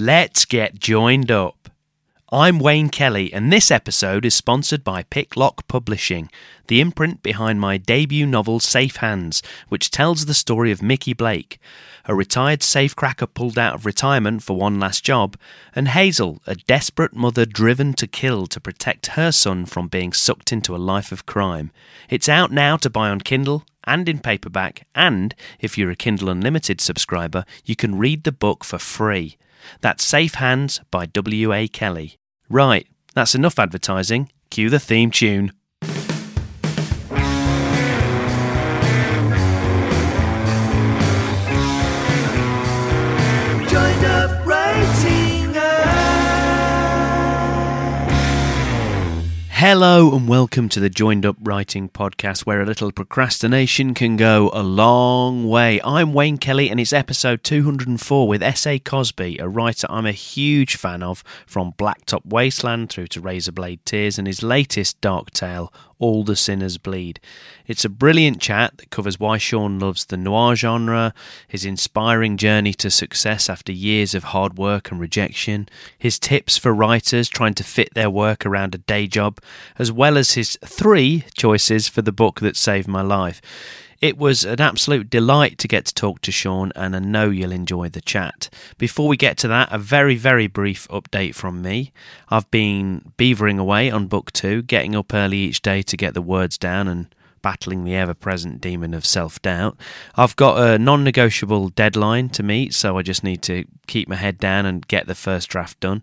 Let's get joined up. I'm Wayne Kelly, and this episode is sponsored by Picklock Publishing, the imprint behind my debut novel Safe Hands, which tells the story of Mickey Blake, a retired safecracker pulled out of retirement for one last job, and Hazel, a desperate mother driven to kill to protect her son from being sucked into a life of crime. It's out now to buy on Kindle and in paperback, and if you're a Kindle Unlimited subscriber, you can read the book for free. That's Safe Hands by W.A. Kelly. Right, that's enough advertising. Cue the theme tune. Hello and welcome to the Joined Up Writing Podcast, where a little procrastination can go a long way. I'm Wayne Kelly, and it's episode 204 with S.A. Cosby, a writer I'm a huge fan of, from Blacktop Wasteland through to Razorblade Tears and his latest dark tale, All the Sinners Bleed. It's a brilliant chat that covers why Shawn loves the noir genre, his inspiring journey to success after years of hard work and rejection, his tips for writers trying to fit their work around a day job, as well as his three choices for the book that saved my life. It was an absolute delight to get to talk to Shawn, and I know you'll enjoy the chat. Before we get to that, a very, very brief update from me. I've been beavering away on book two, getting up early each day to get the words down and battling the ever present demon of self doubt. I've got a non negotiable deadline to meet, so I just need to keep my head down and get the first draft done.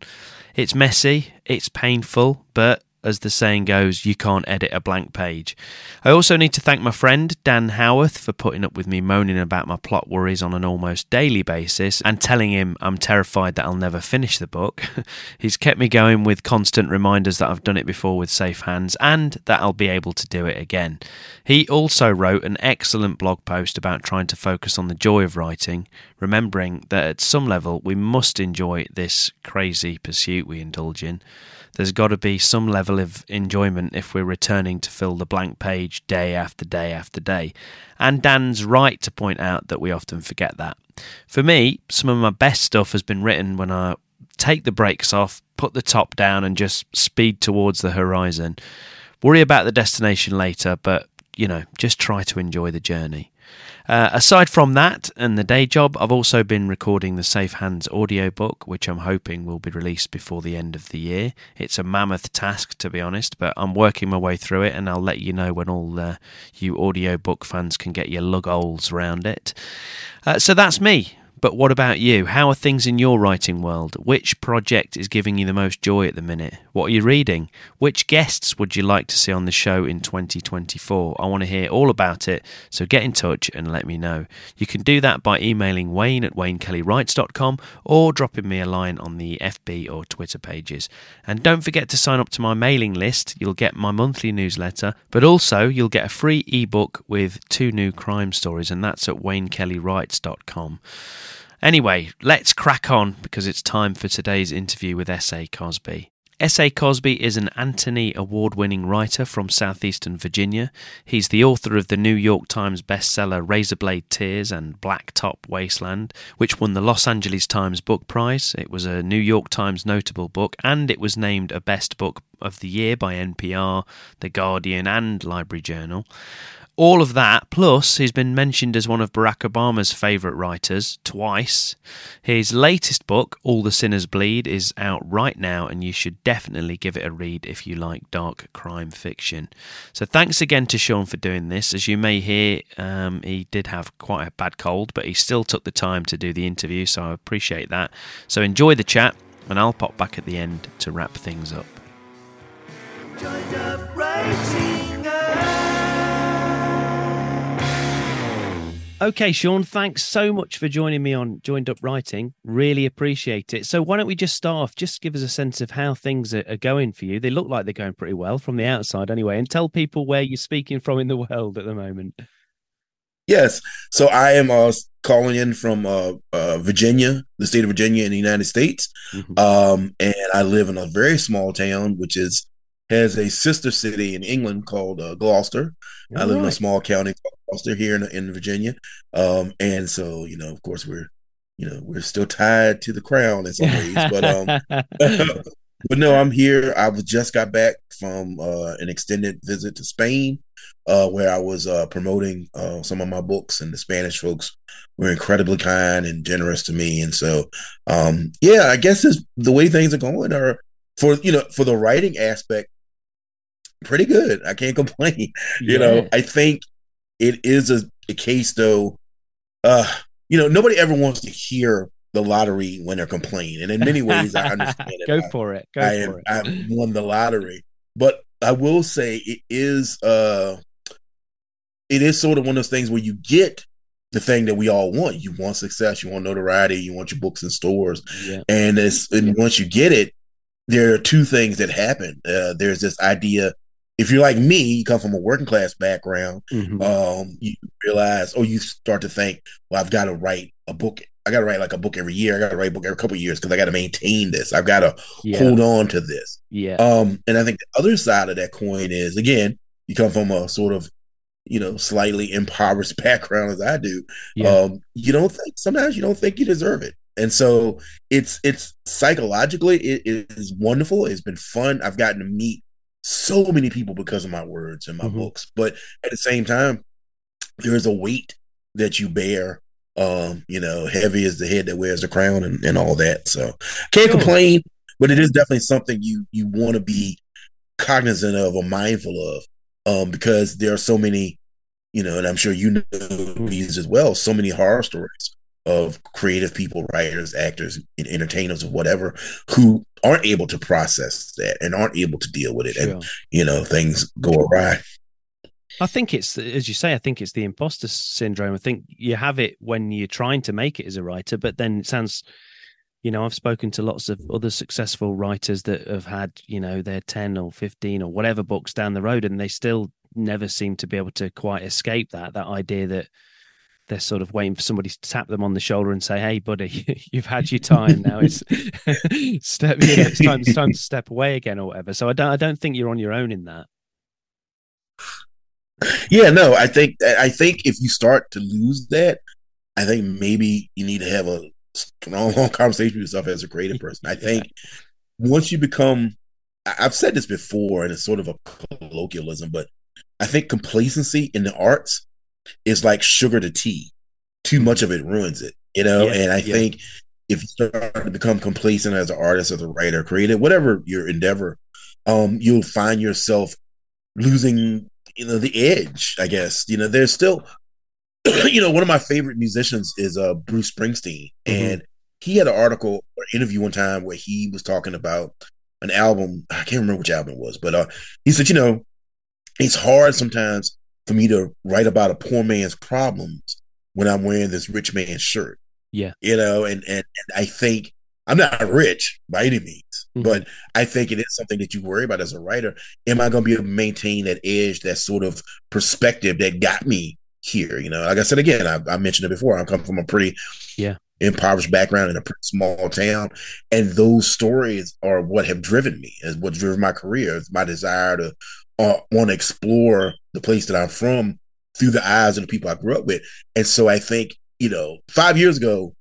It's messy, it's painful, but as the saying goes, you can't edit a blank page. I also need to thank my friend Dan Howarth for putting up with me moaning about my plot worries on an almost daily basis and telling him I'm terrified that I'll never finish the book. He's kept me going with constant reminders that I've done it before with safe hands and that I'll be able to do it again. He also wrote an excellent blog post about trying to focus on the joy of writing, remembering that at some level we must enjoy this crazy pursuit we indulge in there's got to be some level of enjoyment if we're returning to fill the blank page day after day after day. And Dan's right to point out that we often forget that. For me, some of my best stuff has been written when I take the brakes off, put the top down, and just speed towards the horizon. Worry about the destination later, but you know, just try to enjoy the journey. Uh, aside from that and the day job, I've also been recording the Safe Hands audiobook, which I'm hoping will be released before the end of the year. It's a mammoth task, to be honest, but I'm working my way through it, and I'll let you know when all uh, you audiobook fans can get your lug holes around it. Uh, so that's me. But what about you? How are things in your writing world? Which project is giving you the most joy at the minute? What are you reading? Which guests would you like to see on the show in 2024? I want to hear all about it, so get in touch and let me know. You can do that by emailing wayne at waynekellyWrites.com or dropping me a line on the FB or Twitter pages. And don't forget to sign up to my mailing list. You'll get my monthly newsletter, but also you'll get a free ebook with two new crime stories, and that's at waynekellyWrites.com. Anyway, let's crack on because it's time for today's interview with S.A. Cosby. S.A. Cosby is an Anthony Award winning writer from southeastern Virginia. He's the author of the New York Times bestseller Razorblade Tears and Blacktop Wasteland, which won the Los Angeles Times Book Prize. It was a New York Times notable book and it was named a Best Book of the Year by NPR, The Guardian, and Library Journal. All of that, plus he's been mentioned as one of Barack Obama's favourite writers twice. His latest book, All the Sinners Bleed, is out right now, and you should definitely give it a read if you like dark crime fiction. So, thanks again to Shawn for doing this. As you may hear, um, he did have quite a bad cold, but he still took the time to do the interview, so I appreciate that. So, enjoy the chat, and I'll pop back at the end to wrap things up. Okay, Shawn, thanks so much for joining me on Joined Up Writing. Really appreciate it. So, why don't we just start off? Just give us a sense of how things are, are going for you. They look like they're going pretty well from the outside, anyway, and tell people where you're speaking from in the world at the moment. Yes. So I am uh, calling in from uh, uh, Virginia, the state of Virginia in the United States. Mhm. Um, and I live in a very small town, which is has a sister city in England called uh, Gloucester. I live in a small county called Gloucester here in, in Virginia. Um, and so, you know, of course, we're you know, we're still tied to the crown in some ways. But um, but no, I'm here. I just got back from uh, an extended visit to Spain, uh, where I was uh, promoting uh, some of my books, and the Spanish folks were incredibly kind and generous to me. And so, um, yeah, I guess the way things are going are for you know for the writing aspect, pretty good. I can't complain. You know, I think it is a, a case though. Uh, you know, nobody ever wants to hear the lottery winner complain, and in many ways, I understand it. Go I- for it. Go I for am, it. I won the lottery. But I will say it is uh it is sort of one of those things where you get the thing that we all want. You want success, you want notoriety, you want your books in stores. yeah. And it's and once you get it, there are two things that happen. Uh, there's this idea if you're like me, you come from a working class background, Mhm. um, you realize, or you start to think, well, I've got to write a book. I got to write like a book every year. I got to write a book every couple of years because I got to maintain this. I've got to yeah. hold on to this. yeah. Um, and I think the other side of that coin is again, you come from a sort of, you know, slightly impoverished background as I do. Yeah. Um, you don't think sometimes you don't think you deserve it. And so it's it's psychologically it is wonderful. It's been fun. I've gotten to meet so many people because of my words and my Mhm. books. But at the same time, there is a weight that you bear. Um, you know, heavy is the head that wears the crown and, and all that. So can't Sure. complain, but it is definitely something you you want to be cognizant of or mindful of. Um, because there are so many, you know, and I'm sure you know these as well, so many horror stories of creative people, writers, actors, entertainers, whatever, who aren't able to process that and aren't able to deal with it. Sure. And, you know, things go awry. I think it's as you say. I think it's the imposter syndrome. I think you have it when you're trying to make it as a writer, but then it sounds. You know, I've spoken to lots of other successful writers that have had, you know, their ten or fifteen or whatever books down the road, and they still never seem to be able to quite escape that that idea that they're sort of waiting for somebody to tap them on the shoulder and say, "Hey, buddy, you've had your time. Now it's step. You know, it's time. It's time to step away again, or whatever." So I don't. I don't think you're on your own in that. Yeah, no, I think I think if you start to lose that, I think maybe you need to have a strong, long conversation with yourself as a creative person. I think once you become, I've said this before, and it's sort of a colloquialism, but I think complacency in the arts is like sugar to tea. Too much of it ruins it, you know. Yeah, and I yeah. think if you start to become complacent as an artist, as a writer, creative, whatever your endeavor, um, you'll find yourself losing, you know, the edge. I guess you know. There's still, you know, one of my favorite musicians is uh Bruce Springsteen, Mhm. and he had an article or interview one time where he was talking about an album. I can't remember which album it was, but uh, he said, you know, it's hard sometimes for me to write about a poor man's problems when I'm wearing this rich man's shirt. Yeah. You know, and and, and I think I'm not rich by any means, Mhm. but I think it is something that you worry about as a writer. Am I going to be able to maintain that edge, that sort of perspective that got me here? You know, like I said again, I, I mentioned it before. I come from a pretty Yeah. impoverished background in a pretty small town, and those stories are what have driven me, is what driven my career. It's my desire to uh, want to explore the place that I'm from through the eyes of the people I grew up with. And so I think, you know, five years ago,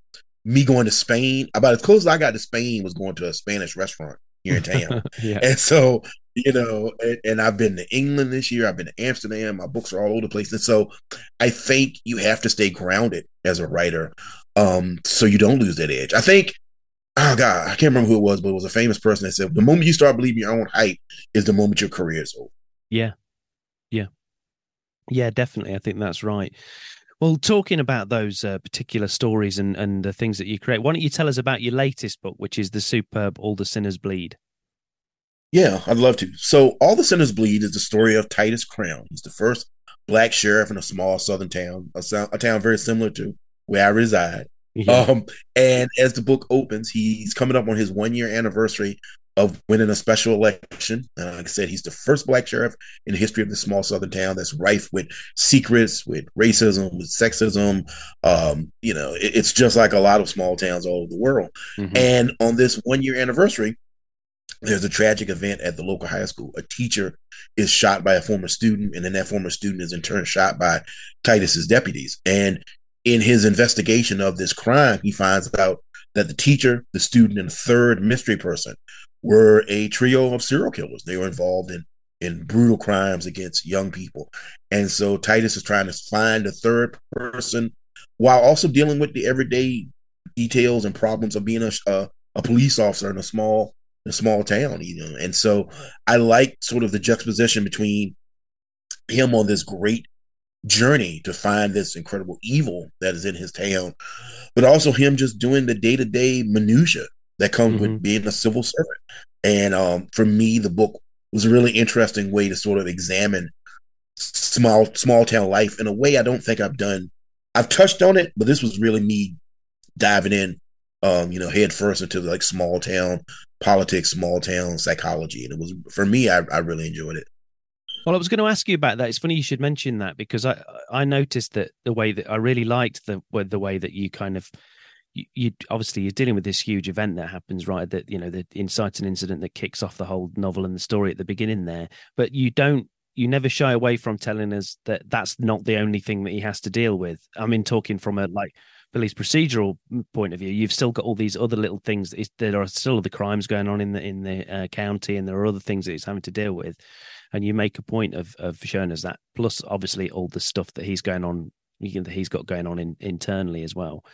me going to Spain, about as close as I got to Spain was going to a Spanish restaurant here in town. yeah. and so, you know, and, and I've been to England this year, I've been to Amsterdam, my books are all over the place. And so I think you have to stay grounded as a writer um, so you don't lose that edge. I think, oh God, I can't remember who it was, but it was a famous person that said, the moment you start believing your own hype is the moment your career is over. Yeah. Yeah. Yeah, definitely. I think that's right. Well, talking about those uh, particular stories and, and the things that you create, why don't you tell us about your latest book, which is the superb All the Sinners Bleed? Yeah, I'd love to. So, All the Sinners Bleed is the story of Titus Crown. He's the first black sheriff in a small southern town, a, a town very similar to where I reside. Yeah. Um, and as the book opens, he's coming up on his one year anniversary of winning a special election. Uh, like I said, he's the first black sheriff in the history of this small southern town that's rife with secrets, with racism, with sexism. Um, you know, it- it's just like a lot of small towns all over the world. Mhm. And on this one year anniversary, there's a tragic event at the local high school. A teacher is shot by a former student, and then that former student is in turn shot by Titus's deputies. And in his investigation of this crime, he finds out that the teacher, the student, and the third mystery person were a trio of serial killers. They were involved in in brutal crimes against young people, and so Titus is trying to find a third person while also dealing with the everyday details and problems of being a, a, a police officer in a small a small town, you know. And so I like sort of the juxtaposition between him on this great journey to find this incredible evil that is in his town, but also him just doing the day to day minutia that comes mm-hmm. with being a civil servant. And um, for me, the book was a really interesting way to sort of examine small small town life in a way I don't think I've done. I've touched on it, but this was really me diving in, um, you know, head first into like small town politics, small town psychology, and it was for me. I, I really enjoyed it. Well, I was going to ask you about that. It's funny you should mention that because I I noticed that the way that I really liked the the way that you kind of you, you, obviously you're dealing with this huge event that happens right that you know the inciting incident that kicks off the whole novel and the story at the beginning there but you don't you never shy away from telling us that that's not the only thing that he has to deal with i mean talking from a like police procedural point of view you've still got all these other little things that there are still the crimes going on in the in the uh, county and there are other things that he's having to deal with and you make a point of of showing us that. Plus, obviously, all the stuff that he's going on, that he's got going on in, internally as well.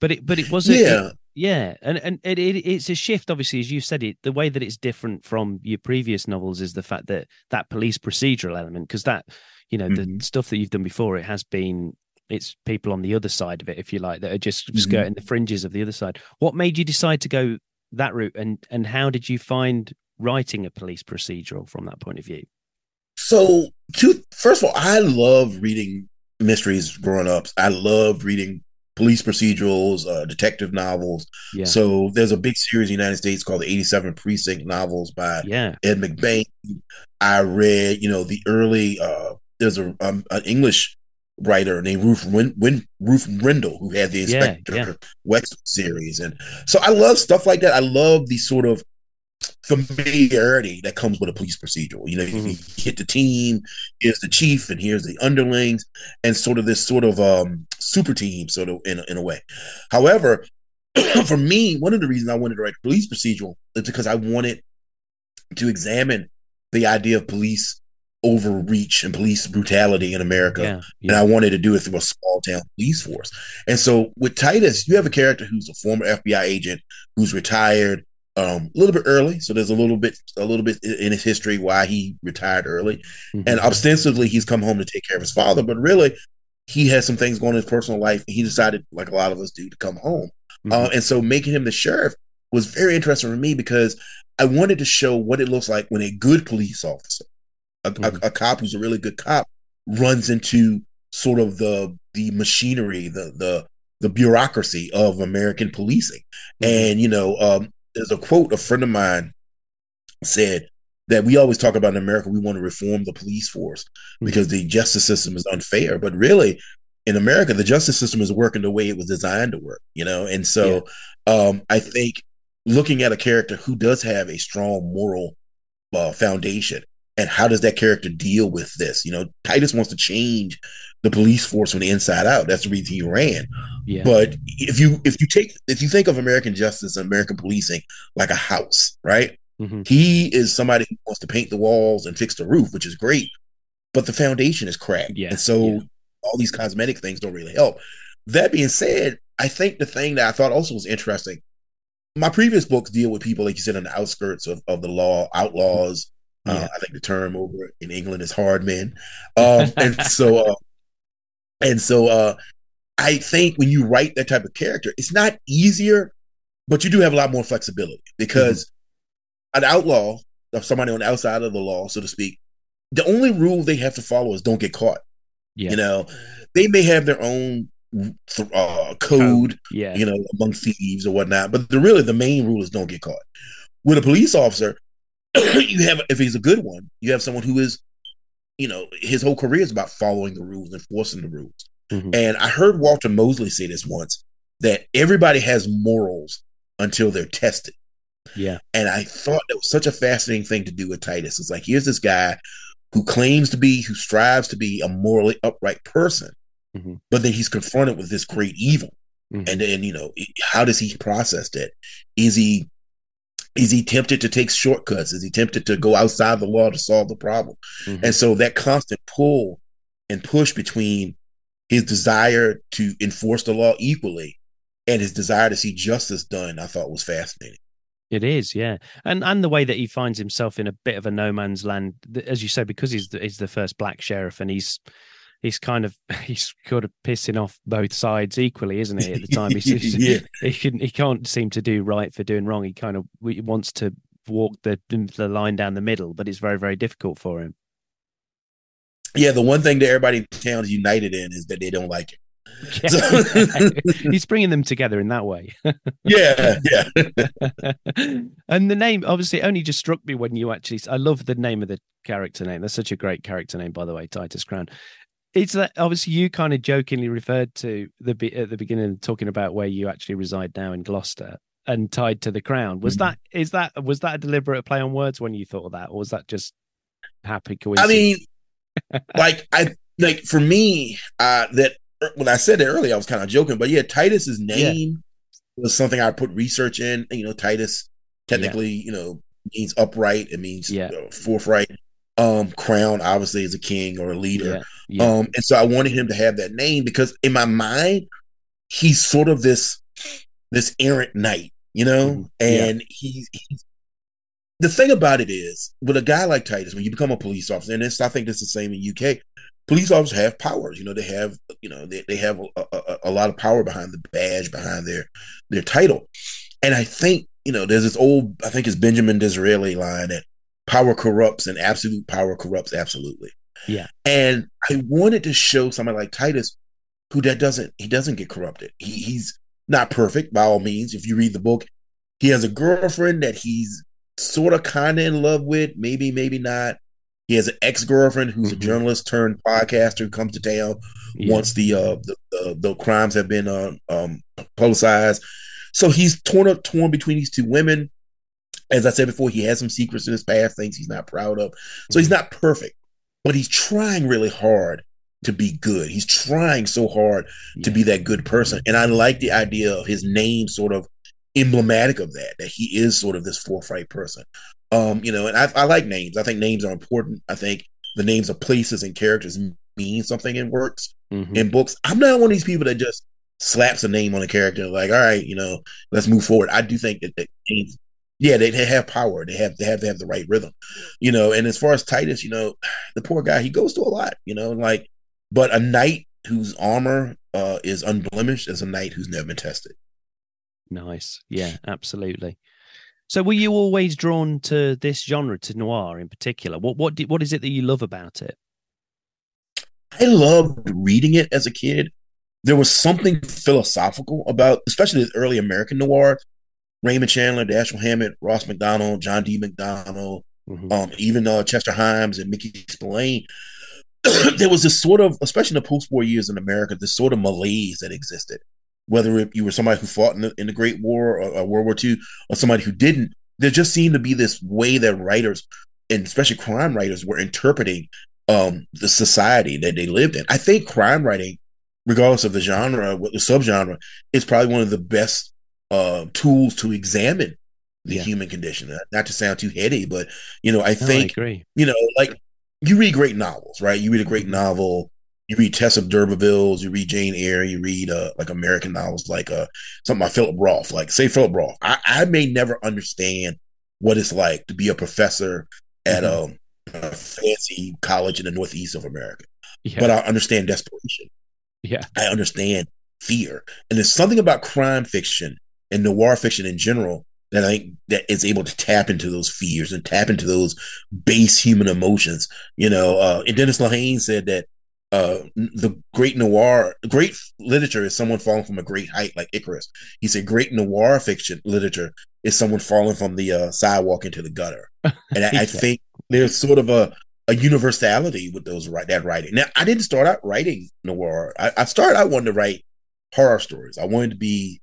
But it, but it was yeah, it, yeah, and and it, it, it's a shift, obviously, as you said it. The way that it's different from your previous novels is the fact that that police procedural element, because that you know mm-hmm. the stuff that you've done before, it has been it's people on the other side of it, if you like, that are just mm-hmm. skirting the fringes of the other side. What made you decide to go that route, and and how did you find writing a police procedural from that point of view? So, to, first of all, I love reading mysteries growing up. I love reading police procedurals, uh, detective novels. Yeah. So there's a big series in the United States called the 87 Precinct novels by yeah. Ed McBain. I read, you know, the early, uh, there's a um, an English writer named Ruth Win, Win, Ruth Rendell who had the Inspector yeah, yeah. Wexford series. And so I love stuff like that. I love these sort of familiarity that comes with a police procedural. You know, mm-hmm. you hit the team, here's the chief, and here's the underlings, and sort of this sort of um, super team, sort of in, in a way. However, for me, one of the reasons I wanted to write a police procedural is because I wanted to examine the idea of police overreach and police brutality in America. Yeah, yeah. And I wanted to do it through a small town police force. And so with Titus, you have a character who's a former FBI agent who's retired, um, a little bit early. So there's a little bit, a little bit in his history why he retired early, mm-hmm. and ostensibly he's come home to take care of his father, but really he has some things going in his personal life. And he decided, like a lot of us do, to come home. Mm-hmm. Uh, and so making him the sheriff was very interesting for me because I wanted to show what it looks like when a good police officer, a, mm-hmm. a, a cop who's a really good cop, runs into sort of the the machinery, the the the bureaucracy of American policing. Mm-hmm. And you know, um, there's a quote a friend of mine said that we always talk about in America we want to reform the police force mm-hmm. because the justice system is unfair, but really in America the justice system is working the way it was designed to work, you know. And so yeah. um, I think looking at a character who does have a strong moral uh, foundation and how does that character deal with this? You know, Titus wants to change the police force from the inside out. That's the reason he ran. Yeah. But if you if you take if you think of American justice and American policing like a house, right? Mm-hmm. He is somebody who wants to paint the walls and fix the roof, which is great, but the foundation is cracked. Yeah. And so yeah. all these cosmetic things don't really help. That being said, I think the thing that I thought also was interesting, my previous books deal with people, like you said, on the outskirts of, of the law, outlaws. Yeah. Uh, I think the term over in England is hard men. Um, and so, uh, and so, uh, I think when you write that type of character, it's not easier, but you do have a lot more flexibility because mm-hmm. an outlaw, somebody on the outside of the law, so to speak, the only rule they have to follow is don't get caught. Yeah. You know, they may have their own uh, code, yeah. you know, among thieves or whatnot, but the really the main rule is don't get caught. With a police officer, you have if he's a good one, you have someone who is, you know, his whole career is about following the rules, enforcing the rules. Mm-hmm. And I heard Walter Mosley say this once that everybody has morals until they're tested. Yeah. And I thought that was such a fascinating thing to do with Titus. It's like here's this guy who claims to be, who strives to be a morally upright person. Mhm. but then he's confronted with this great evil. Mhm. And then, you know, how does he process that? Is he is he tempted to take shortcuts? Is he tempted to go outside the law to solve the problem? Mhm. And so that constant pull and push between his desire to enforce the law equally and his desire to see justice done, I thought was fascinating. It is, yeah, and and the way that he finds himself in a bit of a no man's land, as you say, because he's the, he's the first black sheriff, and he's he's kind of he's kind of pissing off both sides equally, isn't he? At the time, he's, yeah. he can he can't seem to do right for doing wrong. He kind of he wants to walk the the line down the middle, but it's very very difficult for him. Yeah, the one thing that everybody in town is united in is that they don't like him. he's bringing them together in that way. Yeah, yeah. and the name obviously only just struck me when you actually I love the name of the character name. That's such a great character name, by the way, Titus Crown. It's that obviously you kind of jokingly referred to the be- at the beginning talking about where you actually reside now in Gloucester and tied to the crown. Was Mhm. that is that was that a deliberate play on words when you thought of that, or was that just happy coincidence? I mean, like I like for me, uh that when I said it earlier, I was kind of joking, but yeah, Titus's name was something I put research in. You know, Titus technically, you know, means upright. It means Yeah. uh, forthright. Um, crown obviously is a king or a leader. yeah, yeah, Um, and so I wanted him to have that name because in my mind, he's sort of this this errant knight, you know, Mhm. Yeah. and he's, he's the thing about it is with a guy like Titus, when you become a police officer, and this I think this is the same in UK. Police officers have powers, you know. They have, you know, they, they have a, a, a lot of power behind the badge, behind their their title. And I think, you know, there's this old, I think it's Benjamin Disraeli line that power corrupts and absolute power corrupts absolutely. Yeah. And I wanted to show somebody like Titus who that doesn't he doesn't get corrupted. He, he's not perfect by all means. If you read the book, he has a girlfriend that he's sort of kind of in love with, maybe, maybe not. He has an ex girlfriend who's a Mhm. journalist turned podcaster who comes to town yeah. once the uh the, the, the crimes have been uh, um publicized. So he's torn up torn between these two women. As I said before, he has some secrets in his past, things he's not proud of. So he's not perfect, but he's trying really hard to be good. He's trying so hard to be that good person. And I like the idea of his name sort of emblematic of that, that he is sort of this forthright person. Um, you know, and I, I like names. I think names are important. I think the names of places and characters mean something in works Mhm. in books. I'm not one of these people that just slaps a name on a character like, all right, you know, let's move forward. I do think that, that names, yeah, they, they have power. They have they have to have the right rhythm, you know. And as far as Titus, you know, the poor guy, he goes through a lot, you know, like, but a knight whose armor uh, is unblemished is a knight who's never been tested. Nice. Yeah, absolutely. So were you always drawn to this genre, to noir in particular? What what do, what is it that you love about it? I loved reading it as a kid. There was something philosophical about, especially the early American noir. Raymond Chandler, Dashiell Hammett, Ross Macdonald, John D. MacDonald, Mhm. um, even uh, Chester Himes and Mickey Spillane. there was this sort of, especially in the post-war years in America, this sort of malaise that existed. Whether it, you were somebody who fought in the, in the Great War or, or World War II, or somebody who didn't, there just seemed to be this way that writers, and especially crime writers, were interpreting um, the society that they lived in. I think crime writing, regardless of the genre, what the subgenre, is probably one of the best uh, tools to examine the Yeah. human condition. Not to sound too heady, but you know, I No, I think you know, like you read great novels, right? You read a Mm-hmm. great novel. You read Tess of D'Urbervilles. You read Jane Eyre. You read uh, like American novels, like uh, something by Philip Roth. Like say Philip Roth. I, I may never understand what it's like to be a professor at Mhm. a, a fancy college in the northeast of America, Yeah. but I understand desperation. yeah. I understand fear, and there's something about crime fiction and noir fiction in general that I think that is able to tap into those fears and tap into those base human emotions. You know, uh, and Dennis Lehane said that uh, the great noir, great literature is someone falling from a great height, like Icarus. He said, great noir fiction literature is someone falling from the uh, sidewalk into the gutter. And I, I think there's sort of a a universality with those right that writing. Now, I didn't start out writing noir. I, I started out wanting to write horror stories. I wanted to be,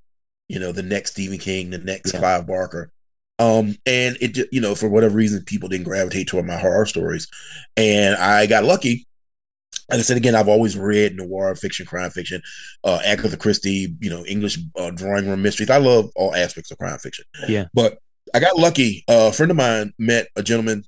you know, the next Stephen King, the next Yeah. Clive Barker. Um, and it, you know, for whatever reason, people didn't gravitate toward my horror stories, and I got lucky like I said again, I've always read noir fiction, crime fiction, uh, Agatha Christie, you know, English uh, drawing room mysteries. I love all aspects of crime fiction. Yeah. But I got lucky. Uh, a friend of mine met a gentleman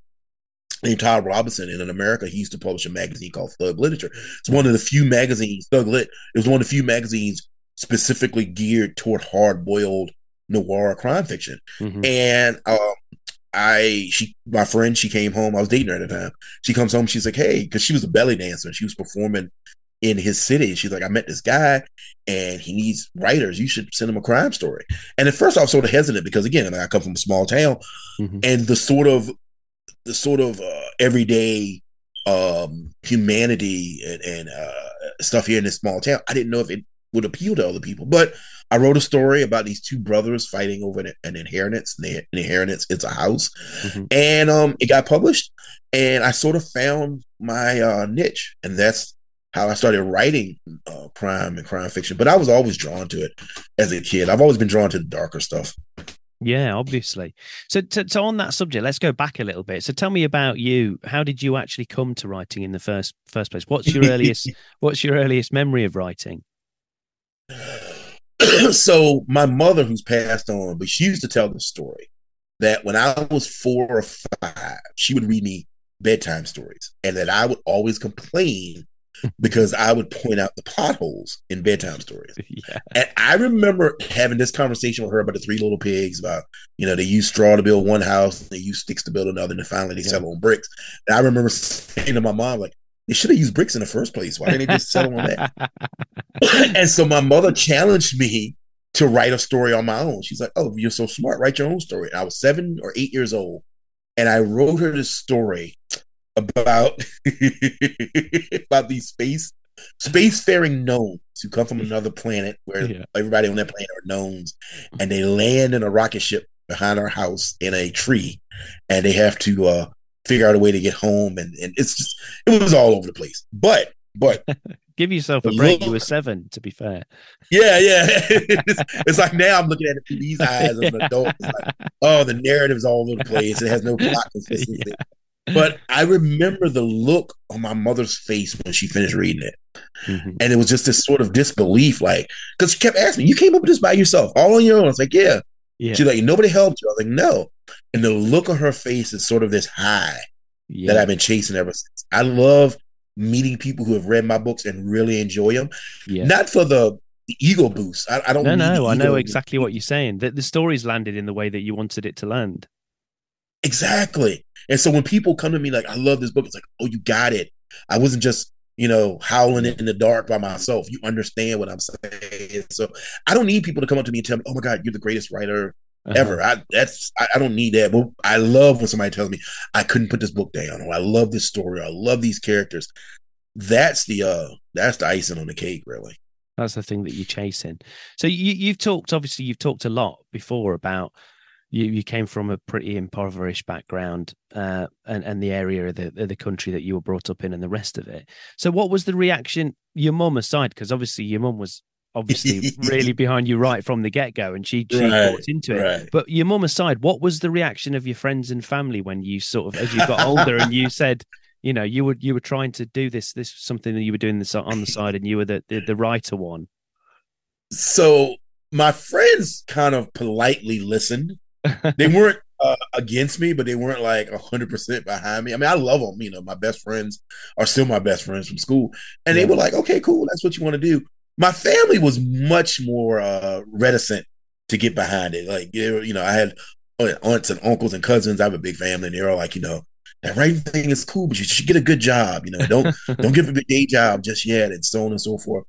named Todd Robinson, and in America, he used to publish a magazine called Thug Literature. It's one of the few magazines, Thug Lit. It was one of the few magazines specifically geared toward hard boiled noir crime fiction. Mhm. And um, I, she, my friend, she came home. I was dating her at the time. She comes home. She's like, "Hey," because she was a belly dancer. and She was performing in his city. She's like, "I met this guy, and he needs writers. You should send him a crime story." And at first, I was sort of hesitant because, again, like, I come from a small town, Mhm. and the sort of, the sort of uh, everyday um humanity and, and uh stuff here in this small town i didn't know if it would appeal to other people but i wrote a story about these two brothers fighting over an, an inheritance and the, inheritance is a house Mhm. and um it got published and i sort of found my uh niche and that's how i started writing uh, crime and crime fiction but i was always drawn to it as a kid i've always been drawn to the darker stuff Yeah, obviously. So, to, so on that subject, let's go back a little bit. So, tell me about you. How did you actually come to writing in the first first place? What's your earliest What's your earliest memory of writing? so my mother who's passed on but she used to tell the story that when i was four or five she would read me bedtime stories and that i would always complain because i would point out the potholes in bedtime stories. Yeah, and i remember having this conversation with her about the three little pigs about you know they use straw to build one house they use sticks to build another and then finally they Yeah. settle on bricks. And i remember saying to my mom like they should have used bricks in the first place why didn't they just settle on that and so my mother challenged me to write a story on my own. She's like, "Oh, you're so smart. Write your own story." And I was seven or eight years old, and I wrote her this story about about these space spacefaring gnomes who come from another planet where Yeah. everybody on that planet are gnomes, and they land in a rocket ship behind our house in a tree, and they have to uh, figure out a way to get home, and, and it's just it was all over the place. But but Give yourself a break. You were seven, to be fair. Yeah, yeah. it's, it's like now I'm looking at it through these eyes as an adult. Like, oh, the narrative's all over the place. It has no plot consistency. But I remember the look on my mother's face when she finished reading it. Mhm. And it was just this sort of disbelief, like, because she kept asking You came up with this by yourself, all on your own. It's like, Yeah. Yeah, She's like, Nobody helped you. I was like, No. And the look on her face is sort of this high yeah. that I've been chasing ever since. I love meeting people who have read my books and really enjoy them. yeah. Not for the, the ego boost. I, I don't No, no, I know ego exactly what you're saying. That the story's landed in the way that you wanted it to land. Exactly. And so when people come to me like, I love this book, it's like, oh, you got it. I wasn't just, you know, howling it in the dark by myself. You understand what I'm saying. So I don't need people to come up to me and tell me, oh my God, you're the greatest writer Uh-huh. ever. I that's I, I don't need that. But I love when somebody tells me I couldn't put this book down, or I love this story, or I love these characters. That's the uh that's the icing on the cake, really. That's the thing that you're chasing. So you, you've talked, obviously, you've talked a lot before about you. You came from a pretty impoverished background, uh, and and the area of the of the country that you were brought up in, and the rest of it. So, what was the reaction, your mum aside? Because obviously, your mum was obviously really behind you right from the get go, and she she Right, bought into it. Right. But your mum aside, what was the reaction of your friends and family when you sort of, as you got older, and you said, you know, you were you were trying to do this this something that you were doing this on the side, and you were the the, the writer one. So my friends kind of politely listened. They weren't uh, against me, but they weren't like hundred percent behind me. I mean, I love them. You know, my best friends are still my best friends from school, and they were like, "Okay, cool, that's what you want to do." My family was much more uh, reticent to get behind it. Like, you know, I had uh, aunts and uncles and cousins. I have a big family, and they were like, you know, that writing thing is cool, but you should get a good job. You know, don't don't give up a day job just yet, and so on and so forth.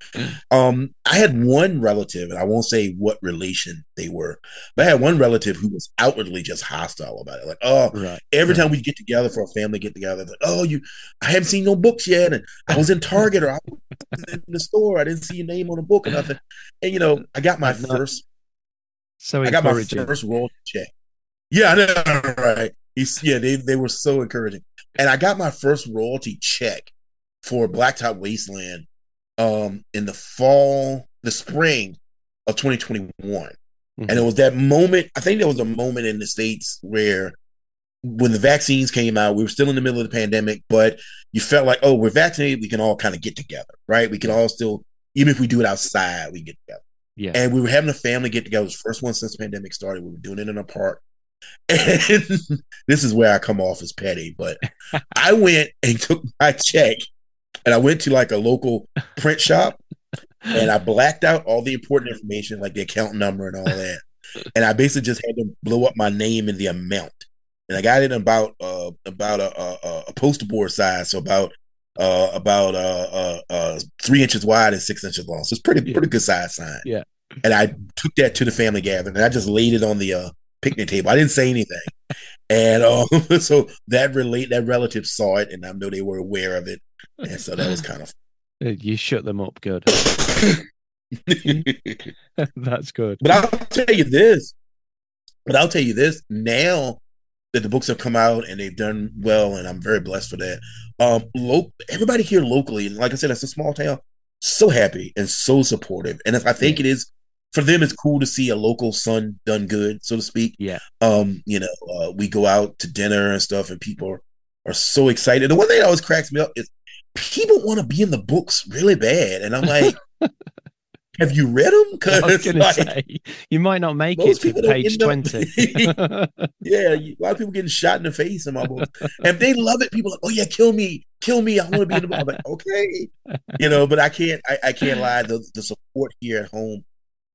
Um, I had one relative, and I won't say what relation they were, but I had one relative who was outwardly just hostile about it. Like, oh, Right. every Right. time we get together for a family get together, like, oh, you, I haven't seen no books yet, and I was in Target or I was in the store, I didn't see your name on a book or nothing. And you know, I got my first So I got my first royalty check. Yeah, I know, right? He's yeah, they they were so encouraging, and I got my first royalty check for Blacktop Wasteland, um, in the fall, the spring of 2021, Mhm. and it was that moment. I think there was a moment in the states where when the vaccines came out, we were still in the middle of the pandemic, but you felt like, oh, we're vaccinated, we can all kind of get together, right? We can all still, even if we do it outside, we get together. Yeah. And we were having a family get together. It was the first one since the pandemic started. We were doing it in a park. And this is where I come off as petty, but I went and took my check and I went to like a local print shop and I blacked out all the important information, like the account number and all that. And I basically just had to blow up my name and the amount. And I got it about uh about a a, a poster board size, so about uh about uh, uh uh three inches wide and six inches long. So it's pretty Yeah. pretty good size sign. Yeah. And I took that to the family gathering and I just laid it on the uh picnic table. I didn't say anything. And uh, so that relate that relative saw it and I know they were aware of it. And so that was kind of You shut them up good. That's good. But I'll tell you this. But I'll tell you this. Now that the books have come out and they've done well, and I'm very blessed for that. Um, lo- everybody here locally, and like I said, it's a small town. So happy and so supportive, and I think it is for them. It's cool to see a local son done good, so to speak. Yeah. Um, you know, uh, we go out to dinner and stuff, and people are, are so excited. The one thing that always cracks me up is people want to be in the books really bad, and I'm like, have you read them? Because was going to say, you might not make it to page 20. yeah, a lot of people getting shot in the face in my book. And if they love it, people are like, oh yeah, kill me, kill me. I want to be in the book. I'm like, okay, you know. But I can't, I, I can't lie. The the support here at home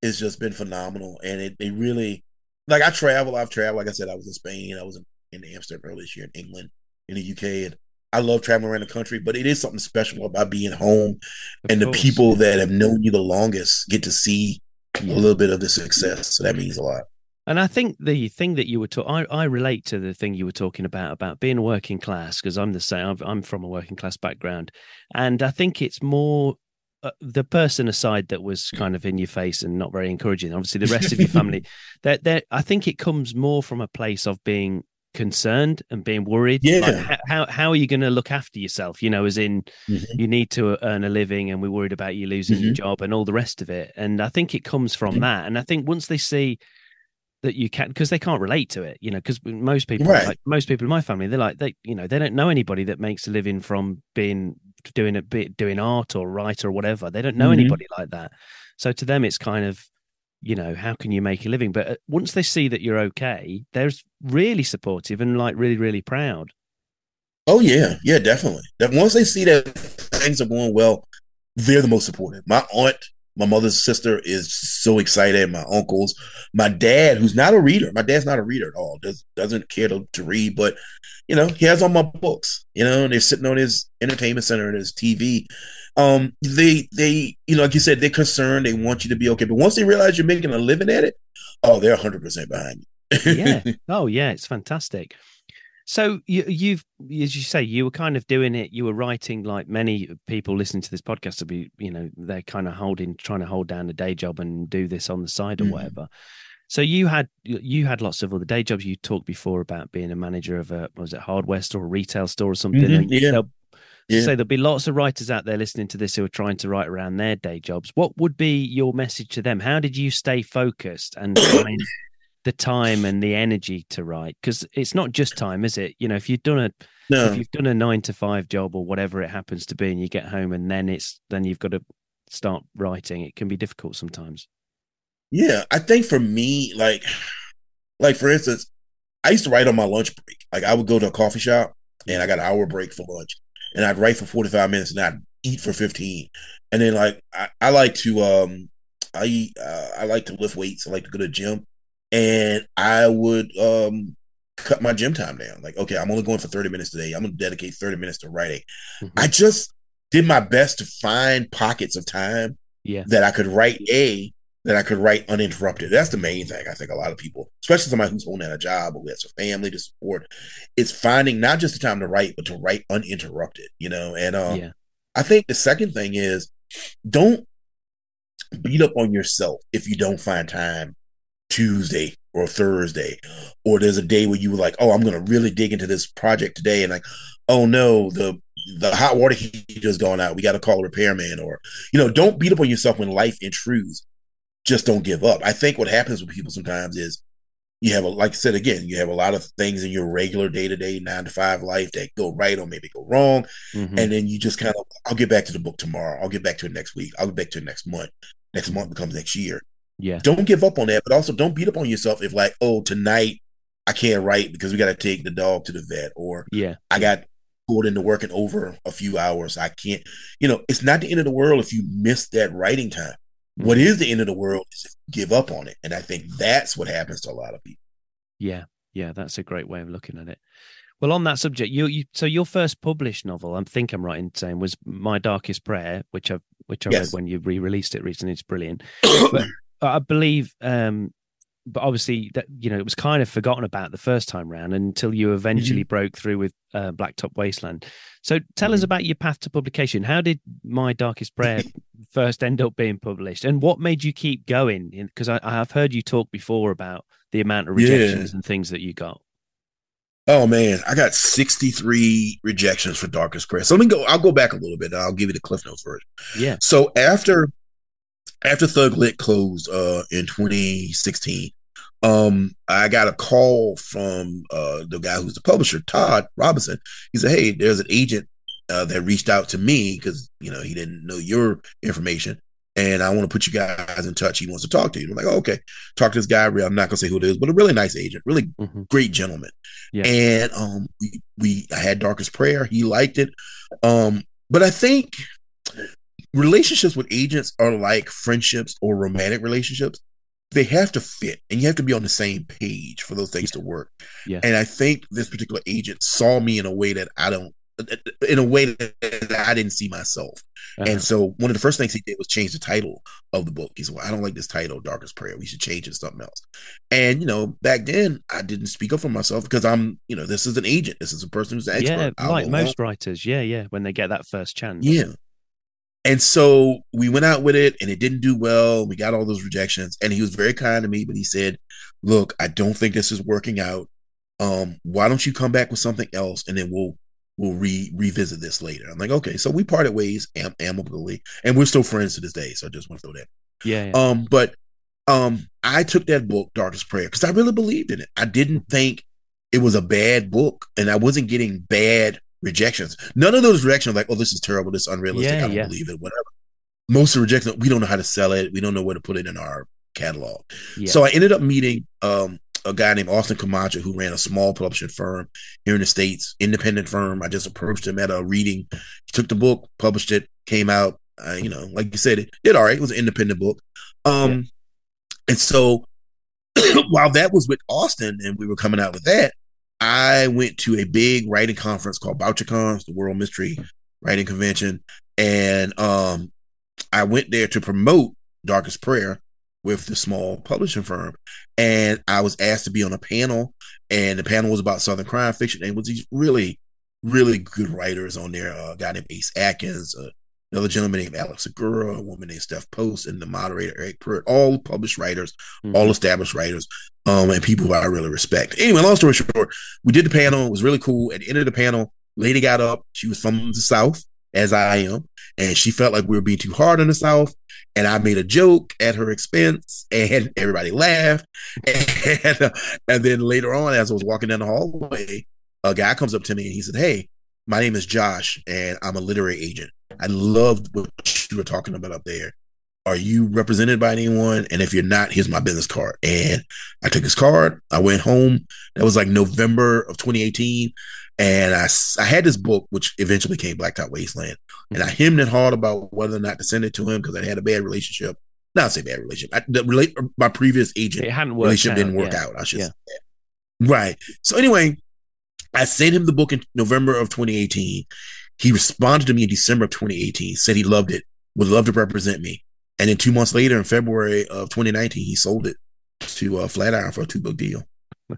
has just been phenomenal, and it they really like. I travel. I've traveled. Like I said, I was in Spain. I was in, in Amsterdam earlier this year, in England, in the UK, and I love traveling around the country. But it is something special about being home Of and the people that have known you the longest get to see a little bit of the success. So that means a lot. And I think the thing that you were talking, I, I relate to the thing you were talking about about being working class because I'm the same. I'm, I'm from a working class background, and I think it's more uh, the person aside that was kind of in your face and not very encouraging. Obviously, the rest of your family, that that I think it comes more from a place of being concerned and being worried. Yeah. Like, how how are you going to look after yourself? You know, as in Mhm. you need to earn a living, and we're worried about you losing your job and all the rest of it. And I think it comes from Mhm. that. And I think once they see that you can because they can't relate to it you know because most people Right. like most people in my family they're like they you know they don't know anybody that makes a living from being doing a bit doing art or write or whatever they don't know Mhm. anybody like that so to them it's kind of you know how can you make a living but uh, once they see that you're okay they're really supportive and like really really proud Oh yeah, yeah, definitely. That once they see that things are going well, they're the most supportive. My aunt, my mother's sister, is so excited. My uncles, my dad, who's not a reader. My dad's not a reader at all. Does doesn't care to, to read, but you know he has all my books. You know, and they're sitting on his entertainment center and his TV. Um, they they you know like you said they're concerned. They want you to be okay, but once they realize you're making a living at it, oh, they're hundred percent behind you. yeah oh yeah it's fantastic so you, you've as you say you were kind of doing it you were writing like many people listening to this podcast to be you know they're kind of holding trying to hold down a day job and do this on the side or Mhm. whatever so you had you had lots of other day jobs you talked before about being a manager of a was it hardware store a retail store or something Mhm, yeah. Yeah. so there'll be lots of writers out there listening to this who are trying to write around their day jobs what would be your message to them how did you stay focused and the time and the energy to write because it's not just time is it you know if you've done a no, if you've done a nine to five job or whatever it happens to be and you get home and then it's then you've got to start writing it can be difficult sometimes Yeah, I think for me, like, like for instance, I used to write on my lunch break. Like I would go to a coffee shop and I got an hour break for lunch, and I'd write for forty five minutes and I'd eat for fifteen, and then like I, I like to um I eat, uh, I like to lift weights. I like to go to the gym, and I would um cut my gym time down. Like okay, I'm only going for thirty minutes today. I'm gonna dedicate thirty minutes to writing. Mhm. I just did my best to find pockets of time yeah that I could write a that I could write uninterrupted. That's the main thing. I think a lot of people, especially somebody who's holding down a job or who has a family to support, it's finding not just the time to write, but to write uninterrupted. You know, and um, yeah I think the second thing is don't beat up on yourself if you don't find time Tuesday or Thursday, or there's a day where you were like, oh, I'm gonna really dig into this project today, and like, oh no, the the hot water heater's gone out. We got to call a repairman, or you know, don't beat up on yourself when life intrudes. Just don't give up. I think what happens with people sometimes is you have a like I said again, you have a lot of things in your regular day to day nine to five life that go right or maybe go wrong, Mhm. and then you just kind of I'll get back to the book tomorrow. I'll get back to it next week. I'll get back to it next month. Next month becomes next year. Yeah, Don't give up on that, but also don't beat up on yourself if like oh tonight I can't write because we got to take the dog to the vet or yeah, I got pulled into working over a few hours. I can't, you know, it's not the end of the world if you miss that writing time. What Mhm. is the end of the world is if you give up on it. And I think that's what happens to a lot of people. yeah, yeah. That's a great way of looking at it. Well, on that subject, you, you so your first published novel, I think I'm right in saying, was My Darkest Prayer, which I which I Yes. read when you re-released it recently. It's brilliant. But I believe, um, but obviously that you know it was kind of forgotten about the first time round until you eventually broke through with uh, Blacktop Wasteland. So tell us Mhm. about your path to publication. How did My Darkest Prayer first end up being published, and what made you keep going? Because I, I have heard you talk before about the amount of Yeah. rejections and things that you got. Oh man, I got 63 rejections for Darkest Prayer. So let me go, I'll go back a little bit. and I'll give you the Cliff Notes version. Yeah. So after after Thug Lit closed uh in 2016, um I got a call from uh the guy who's the publisher, Todd Robinson. He said, Hey, there's an agent uh, that reached out to me because you know he didn't know your information. And I want to put you guys in touch. He wants to talk to you. I'm like, oh, okay, talk to this guy. I'm not gonna say who it is, but a really nice agent, really Mhm. great gentleman. Yeah. And um, we, we I had Darkest Prayer. He liked it. Um, but I think relationships with agents are like friendships or romantic relationships. They have to fit, and you have to be on the same page for those things to work. Yeah. And I think this particular agent saw me in a way that I don't, in a way that I didn't see myself. Uh-huh. And so one of the first things he did was change the title of the book. He said, Well, I don't like this title, Darkest Prayer. We should change it to something else. And, you know, back then I didn't speak up for myself because I'm, you know, this is an agent. This is a person who's an expert. yeah, like most writers, yeah, yeah, when they get that first chance. yeah. And so we went out with it and it didn't do well. We got all those rejections. And he was very kind to me, but he said, Look, I don't think this is working out. Um, why don't you come back with something else and then we'll we'll re revisit this later. I'm like, okay. So we parted ways am- amicably, and we're still friends to this day. So I just want to throw that. yeah, yeah. Um, but um, I took that book, Darkest Prayer, because I really believed in it. I didn't think it was a bad book, and I wasn't getting bad rejections. None of those rejections like, oh, this is terrible, this is unrealistic, Yeah, I don't yeah. believe it, whatever. Most of the rejections, we don't know how to sell it, we don't know where to put it in our catalog. yeah. So I ended up meeting um, a guy named Austin Camacho who ran a small publishing firm here in the States, independent firm. I just approached him at a reading. He took the book, published it, came out. Uh, you know, like you said, it did all right. It was an independent book. Um. And so while that was with Austin and we were coming out with that, I went to a big writing conference called BoucherCon, the World Mystery Writing Convention. And um, I went there to promote Darkest Prayer with the small publishing firm. And I was asked to be on a panel, and the panel was about Southern crime fiction. And it was these really, really good writers on there. a guy named Ace Atkins, uh, another gentleman named Alex Segura, a woman named Steph Post, and the moderator Eryk Pruitt, all published writers, Mhm. all established writers, um, and people who I really respect. Anyway, long story short, we did the panel. It was really cool. At the end of the panel, lady got up. She was from the South, as I am, and she felt like we were being too hard on the South. And I made a joke at her expense, and everybody laughed. And, uh, and then later on, as I was walking down the hallway, a guy comes up to me and he said, "Hey, my name is Josh, and I'm a literary agent. I loved what you were talking about up there. Are you represented by anyone? And if you're not, here's my business card. And I took his card. I went home. That was like November of 2018. And I, I had this book, which eventually came Blacktop Wasteland. And I hemmed and hawed about whether or not to send it to him because I had a bad relationship. Not say bad relationship. I, the relate my previous agent it hadn't worked relationship out, didn't work yeah. out. I should Yeah. say that. Right. So anyway, I sent him the book in November of 2018. He responded to me in December of 2018, said he loved it, would love to represent me. And then two months later, in February of 2019, he sold it to uh, Flatiron for a two book deal.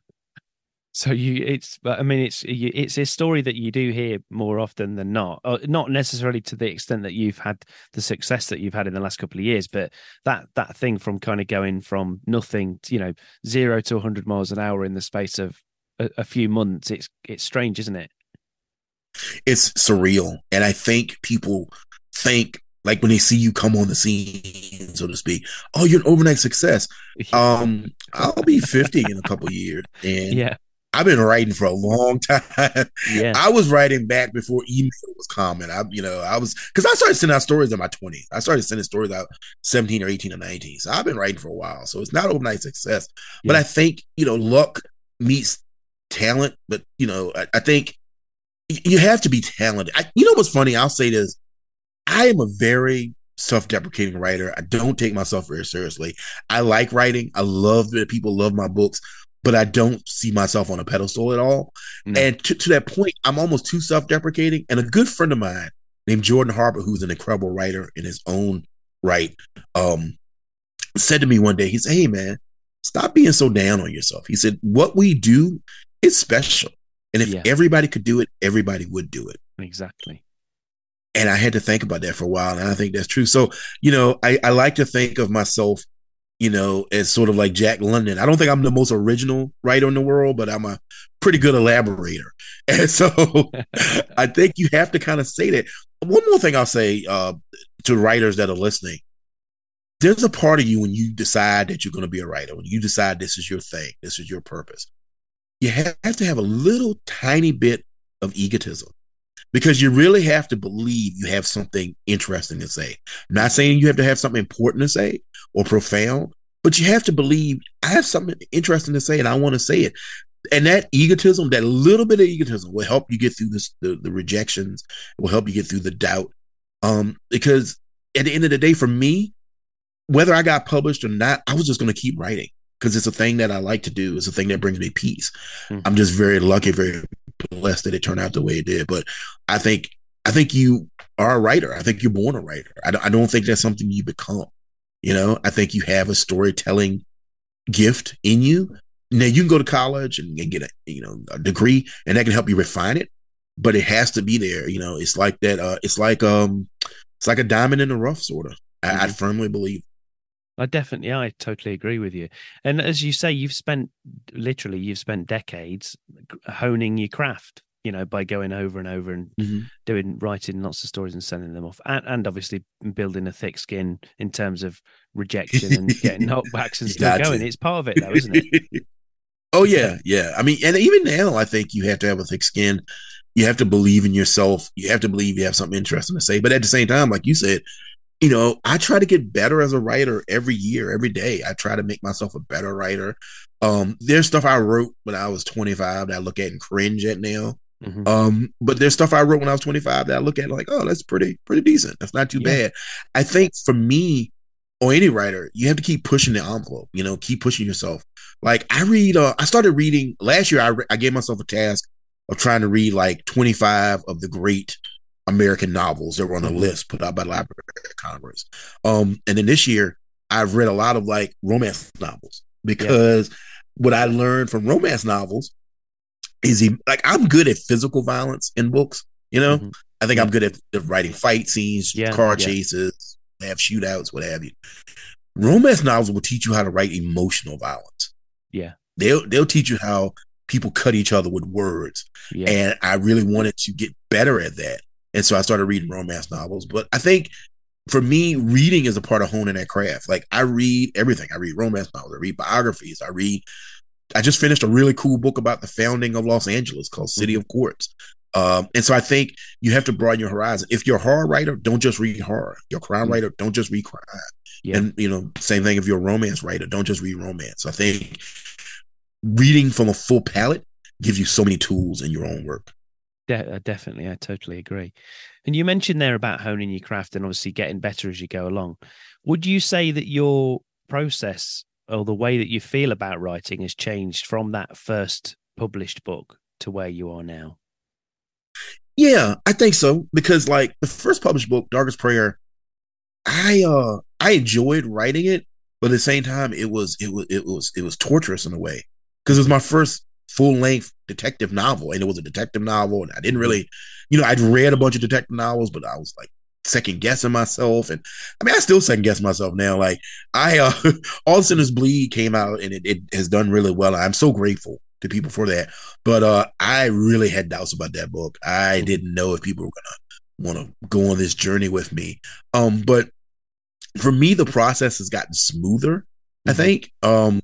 So you, it's, I mean, it's it's a story that you do hear more often than not. Uh, not necessarily to the extent that you've had the success that you've had in the last couple of years, but that that thing from kind of going from nothing, to, you know, zero to 100 miles an hour in the space of a, a few months. It's it's strange, isn't it? It's surreal. And I think people think like when they see you come on the scene, so to speak. Oh, you're an overnight success. Um, I'll be 50 in a couple years, and yeah, I've been writing for a long time. yeah, I was writing back before email was common. I, you know, I was because I started sending out stories in my 20s. I started sending stories out 17 or 18 or 19. So I've been writing for a while. So it's not overnight success, but I think you know, luck meets talent. But you know, I, I think you have to be talented. I, you know what's funny? I'll say this: I am a very self-deprecating writer. I don't take myself very seriously. I like writing. I love that people love my books, but I don't see myself on a pedestal at all. No. And to, to that point, I'm almost too self-deprecating. And a good friend of mine named Jordan Harper, who's an incredible writer in his own right, um, said to me one day, he said, Hey man, stop being so down on yourself. He said, What we do is special. And if Yeah. everybody could do it, everybody would do it. exactly. And I had to think about that for a while. And I think that's true. So, you know, I, I like to think of myself, you know, as sort of like Jack London. I don't think I'm the most original writer in the world, but I'm a pretty good elaborator. And so I think you have to kind of say that. One more thing I'll say uh, to writers that are listening there's a part of you when you decide that you're going to be a writer, when you decide this is your thing, this is your purpose, you have to have a little tiny bit of egotism because you really have to believe you have something interesting to say. I'm not saying you have to have something important to say or profound, but you have to believe I have something interesting to say and I want to say it. And that egotism, that little bit of egotism will help you get through this, the, the rejections, will help you get through the doubt. Um, because at the end of the day, for me, whether I got published or not, I was just going to keep writing because it's a thing that I like to do. It's a thing that brings me peace. Mhm. I'm just very lucky, very blessed that it turned out the way it did. But I think, I think you are a writer. I think you're born a writer. I don't, I don't think that's something you become. You know, I think you have a storytelling gift in you. Now you can go to college and, and get a, you know, a degree and that can help you refine it, but it has to be there. You know, it's like that. Uh, it's like, um, it's like a diamond in the rough, sort of. I, I firmly believe. I definitely, I totally agree with you. And as you say, you've spent literally, you've spent decades honing your craft. You know, by going over and over and mm-hmm. doing writing lots of stories and sending them off, and, and obviously building a thick skin in terms of rejection and getting knockbacks and still going. It's part of it, though, isn't it? oh yeah, yeah. I mean, and even now, I think you have to have a thick skin. You have to believe in yourself. You have to believe you have something interesting to say. But at the same time, like you said, you know, I try to get better as a writer every year, every day. I try to make myself a better writer. Um, there's stuff I wrote when I was 25 that I look at and cringe at now. Mhm. Um, but there's stuff I wrote when I was 25 that I look at like, oh, that's pretty, pretty decent. That's not too Yeah. bad. I think for me or any writer, you have to keep pushing the envelope, you know, keep pushing yourself. Like I read, uh, I started reading last year. I, re- I gave myself a task of trying to read like 25 of the great American novels that were on a Mhm. list put out by the Library of Congress. Um, and then this year I've read a lot of like romance novels because what I learned from romance novels is he like I'm good at physical violence in books, you know. Mhm. I think I'm good at, at writing fight scenes, Yeah, car yeah. chases, have shootouts, what have you. Romance novels will teach you how to write emotional violence. Yeah. They'll they'll teach you how people cut each other with words. Yeah. And I really wanted to get better at that. And so I started reading romance novels. But I think for me, reading is a part of honing that craft. Like I read everything. I read romance novels, I read biographies, I read I just finished a really cool book about the founding of Los Angeles called City of Quartz. Um, and so I think you have to broaden your horizon. If you're a horror writer, don't just read horror. You're a crime Mm. writer, don't just read crime. Yeah. And you know, same thing if you're a romance writer, don't just read romance. I think reading from a full palette gives you so many tools in your own work. De- uh, definitely, I totally agree. And you mentioned there about honing your craft and obviously getting better as you go along. Would you say that your process or the way that you feel about writing has changed from that first published book to where you are now? Yeah, I think so because like the first published book, Darkest Prayer, I uh I enjoyed writing it, but at the same time it was it was it was it was torturous in a way because it was my first full length detective novel and it was a detective novel and I didn't really, you know, I'd read a bunch of detective novels, but I was like second guessing myself and I mean I still second guess myself now. Like I uh All Sinners Bleed came out and it, it has done really well. I'm so grateful to people for that. But uh I really had doubts about that book. I didn't know if people were gonna want to go on this journey with me. Um, but for me, the process has gotten smoother. I Mhm. think. Um,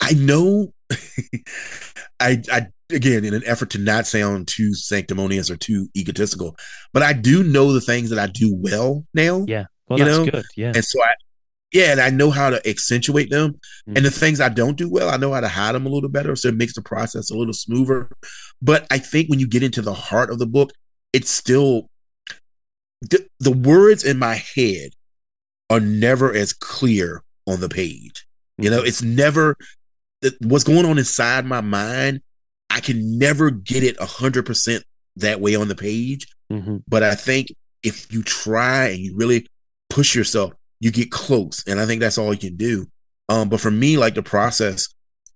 I know. I, I again, in an effort to not sound too sanctimonious or too egotistical, but I do know the things that I do well now, Yeah. Well, You that's know, good. Yeah. and so I, yeah, and I know how to accentuate them. Mhm. And the things I don't do well, I know how to hide them a little better, so it makes the process a little smoother. But I think when you get into the heart of the book, it's still the, the words in my head are never as clear on the page. You know, it's never what's going on inside my mind. I can never get it a hundred percent that way on the page. Mhm. But I think if you try and you really push yourself, you get close. And I think that's all you can do. Um, but for me, like the process,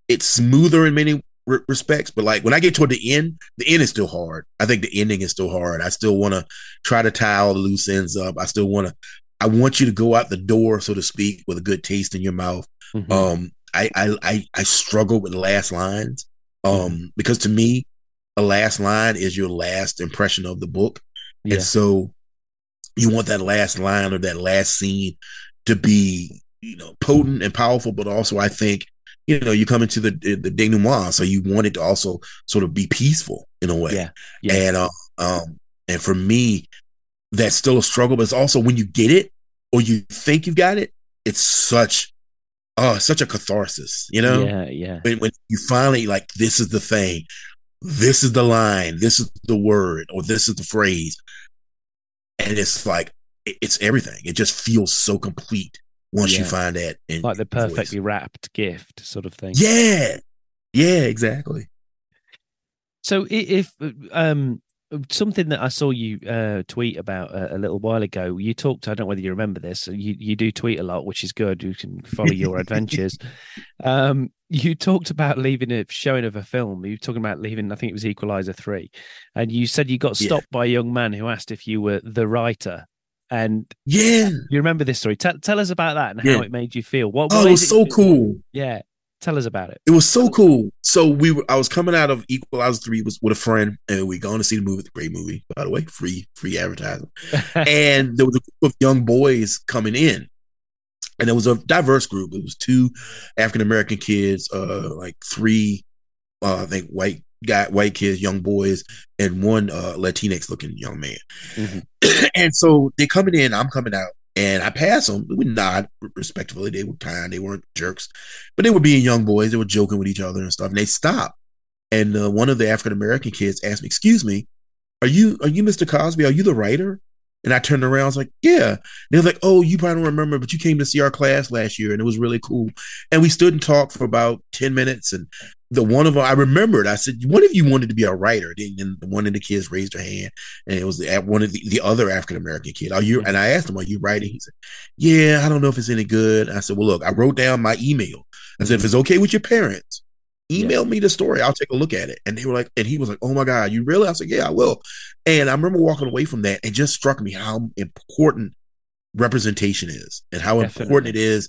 it's smoother in many re- respects. But like when I get toward the end, the end is still hard. I think the ending is still hard. I still want to try to tie all the loose ends up. I still want to. I want you to go out the door, so to speak, with a good taste in your mouth. Mhm. Um, I I I, I struggle with last lines. Um, because to me, a last line is your last impression of the book. yeah. And so you want that last line or that last scene to be, you know, potent and powerful, but also I think, you know, you come into the the denouement, so you want it to also sort of be peaceful in a way. Yeah. Yeah. And uh, um and for me, that's still a struggle, but it's also when you get it or you think you've got it, it's such oh, such a catharsis, you know? Yeah. Yeah. when, when you finally like this is the thing this is the line this is the word or this is the phrase and it's like it- it's everything it just feels so complete once you find that in Like the your voice. perfectly wrapped gift sort of thing. yeah yeah exactly So if um something that I saw you uh, tweet about a, a little while ago, you talked. I don't know whether you remember this. You you do tweet a lot, which is good. You can follow your adventures. Um, you talked about leaving a showing of a film. You were talking about leaving. I think it was Equalizer three, and you said you got Yeah. stopped by a young man who asked if you were the writer. And yeah you remember this story? Tell tell us about that and how Yeah. it made you feel. What? oh it was so cool Yeah, tell us about it. it was so cool. So we were i was coming out of equalizer 3 was with a friend and we going to see the movie. Great movie by the way. Free free advertising. And there was a group of young boys coming in. And it was a diverse group. It was two african american kids uh like three uh i think white guy white kids young boys and one uh latinx looking young man. Mhm. and so they're coming in. I'm coming out and i pass them. We nod respectfully. They were kind. They weren't jerks. But they were being young boys. They were joking with each other and stuff. And they stopped. And uh, one of the african american kids asked me excuse me are you are you mr cosby? Are you the writer? And I turned around, I was like, yeah. And they were like, oh, you probably don't remember, but you came to see our class last year and it was really cool. And we stood and talked for about 10 minutes. And the one of them, I remembered, I said, one of you wanted to be a writer. And one of the kids raised her hand and it was the, one of the, the other African American kid. Are you, and I asked him, are you writing? He said, yeah, I don't know if it's any good. I said, well, look, I wrote down my email. I said, if it's okay with your parents, email me the story. I'll take a look at it. And they were like, and he was like, oh my God, you really? I said, yeah, I will. And I remember walking away from that and just struck me how important representation is and how Definitely. important it is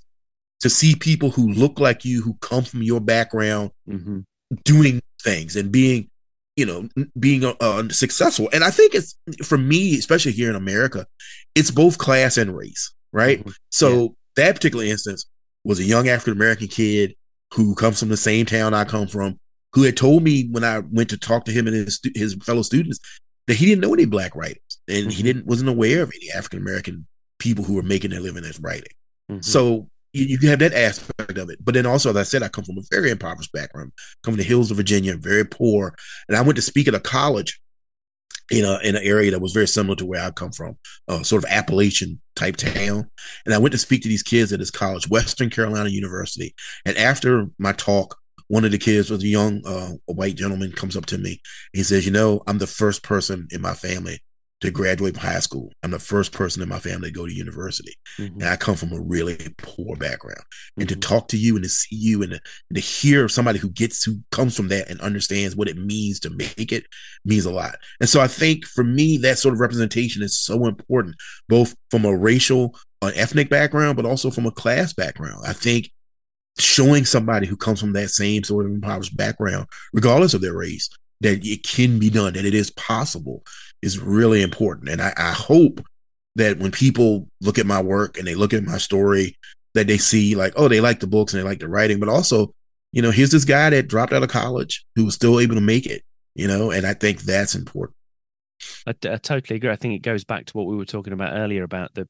to see people who look like you, who come from your background, hmm doing things and being, you know, being uh, uh, successful. And I think it's for me, especially here in America, it's both class and race, right? Mhm. So that particular instance was a young African American kid who comes from the same town I come from, who had told me when I went to talk to him and his his fellow students that he didn't know any black writers and he Mhm. didn't wasn't aware of any African American people who were making their living as writing. Mhm. So you, you have that aspect of it. But then also, as I said, I come from a very impoverished background, come from the hills of Virginia, very poor. And I went to speak at a college in a in an area that was very similar to where I come from, uh, sort of Appalachian type town. And I went to speak to these kids at this college, Western Carolina University. And after my talk, one of the kids was a young uh, a white gentleman comes up to me. He says, "You know, I'm the first person in my family to graduate from high school. I'm the first person in my family to go to university, Mhm. and I come from a really poor background. And to Mhm. talk to you and to see you and to, and to hear somebody who gets who comes from that and understands what it means to make it means a lot. And so I think for me, that sort of representation is so important, both from a racial, an ethnic background, but also from a class background. I think showing somebody who comes from that same sort of impoverished background, regardless of their race, that it can be done, that it is possible, is really important. And I, I hope that when people look at my work and they look at my story, that they see like, oh, they like the books and they like the writing, but also, you know, here's this guy that dropped out of college who was still able to make it, you know, and I think that's important. I, I totally agree. I think it goes back to what we were talking about earlier about the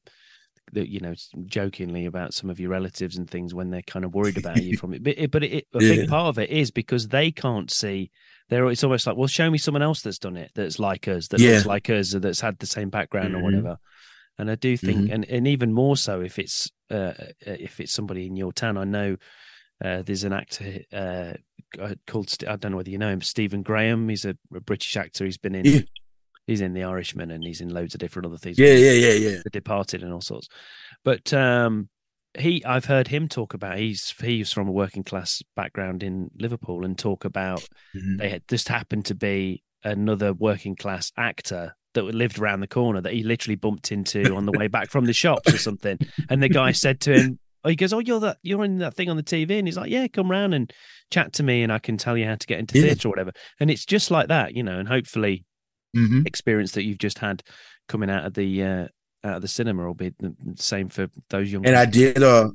that you know jokingly about some of your relatives and things when they're kind of worried about you from it but, it, but it, a Yeah. big part of it is because they can't see they're it's almost like well show me someone else that's done it that's like us that Yeah. looks like us or that's had the same background or Mhm. whatever and i do think Mhm. and, and even more so if it's uh if it's somebody in your town i know uh, there's an actor uh, uh, called I don't know whether you know him Stephen Graham. He's a, a British actor. He's been in Yeah. he's in The Irishman and he's in loads of different other things. Yeah, yeah, yeah, yeah. The Departed and all sorts. But um, he, I've heard him talk about. He's he's from a working class background in Liverpool and talk about Mhm. they had just happened to be another working class actor that lived around the corner that he literally bumped into on the way back from the shops or something. And the guy said to him, "Oh, he goes, oh, you're that you're in that thing on the TV," and he's like, "Yeah, come round and chat to me, and I can tell you how to get into Yeah. theatre or whatever." And it's just like that, you know. And hopefully, Mhm. experience that you've just had coming out of the uh, out of the cinema will be the same for those young. And I did uh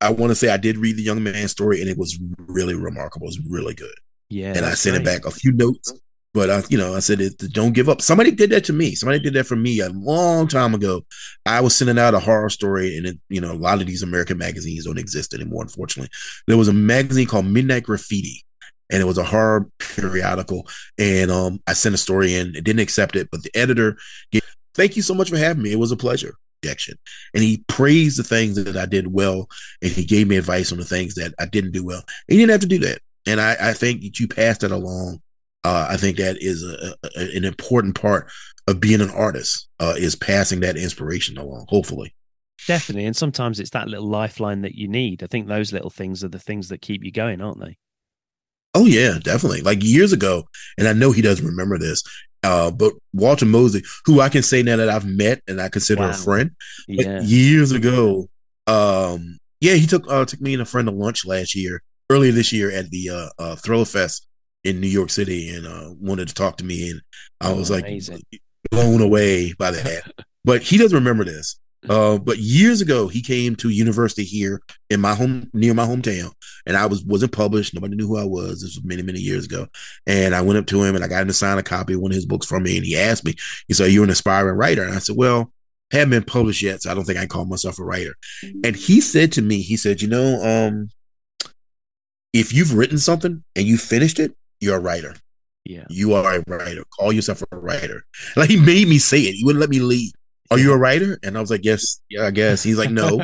I want to say I did read the young man's story and it was really remarkable. It was really good. yeah, and I sent it back a few notes. But I, you know, I said, it, "Don't give up." Somebody did that to me. Somebody did that for me a long time ago. I was sending out a horror story, and it, you know, a lot of these American magazines don't exist anymore. Unfortunately, there was a magazine called Midnight Graffiti, and it was a horror periodical. And um, I sent a story in. It didn't accept it, but the editor, gave, thank you so much for having me. It was a pleasure. Objection, and he praised the things that I did well, and he gave me advice on the things that I didn't do well. And he didn't have to do that. And I, I think that you pass that along uh, I think that is a, a, an important part of being an artist uh, is passing that inspiration along. Hopefully, definitely. And sometimes it's that little lifeline that you need. I think those little things are the things that keep you going, aren't they? oh yeah, definitely. Like years ago, and I know he doesn't remember this, uh, but Walter Mosley, who I can say now that I've met and I consider Wow. a friend, Yeah, years ago, um, yeah, he took uh, took me and a friend to lunch last year, earlier this year at the uh, uh, Thriller Fest in New York City, and uh, wanted to talk to me, and I Oh, was like amazing. blown away by that. but he doesn't remember this. Uh, but years ago, he came to university here in my home, near my hometown, and I was wasn't published. Nobody knew who I was. This was many, many years ago. And I went up to him and I got him to sign a copy of one of his books from me. And he asked me, he said, "You're an aspiring writer," and I said, "Well." Haven't been published yet, so I don't think I call myself a writer. And he said to me, he said, "You know, um, if you've written something and you finished it, you're a writer. yeah. You are a writer. Call yourself a writer. Like he made me say it. He wouldn't let me leave. Are you a writer? And I was like, Yes, yeah, I guess. He's like, No.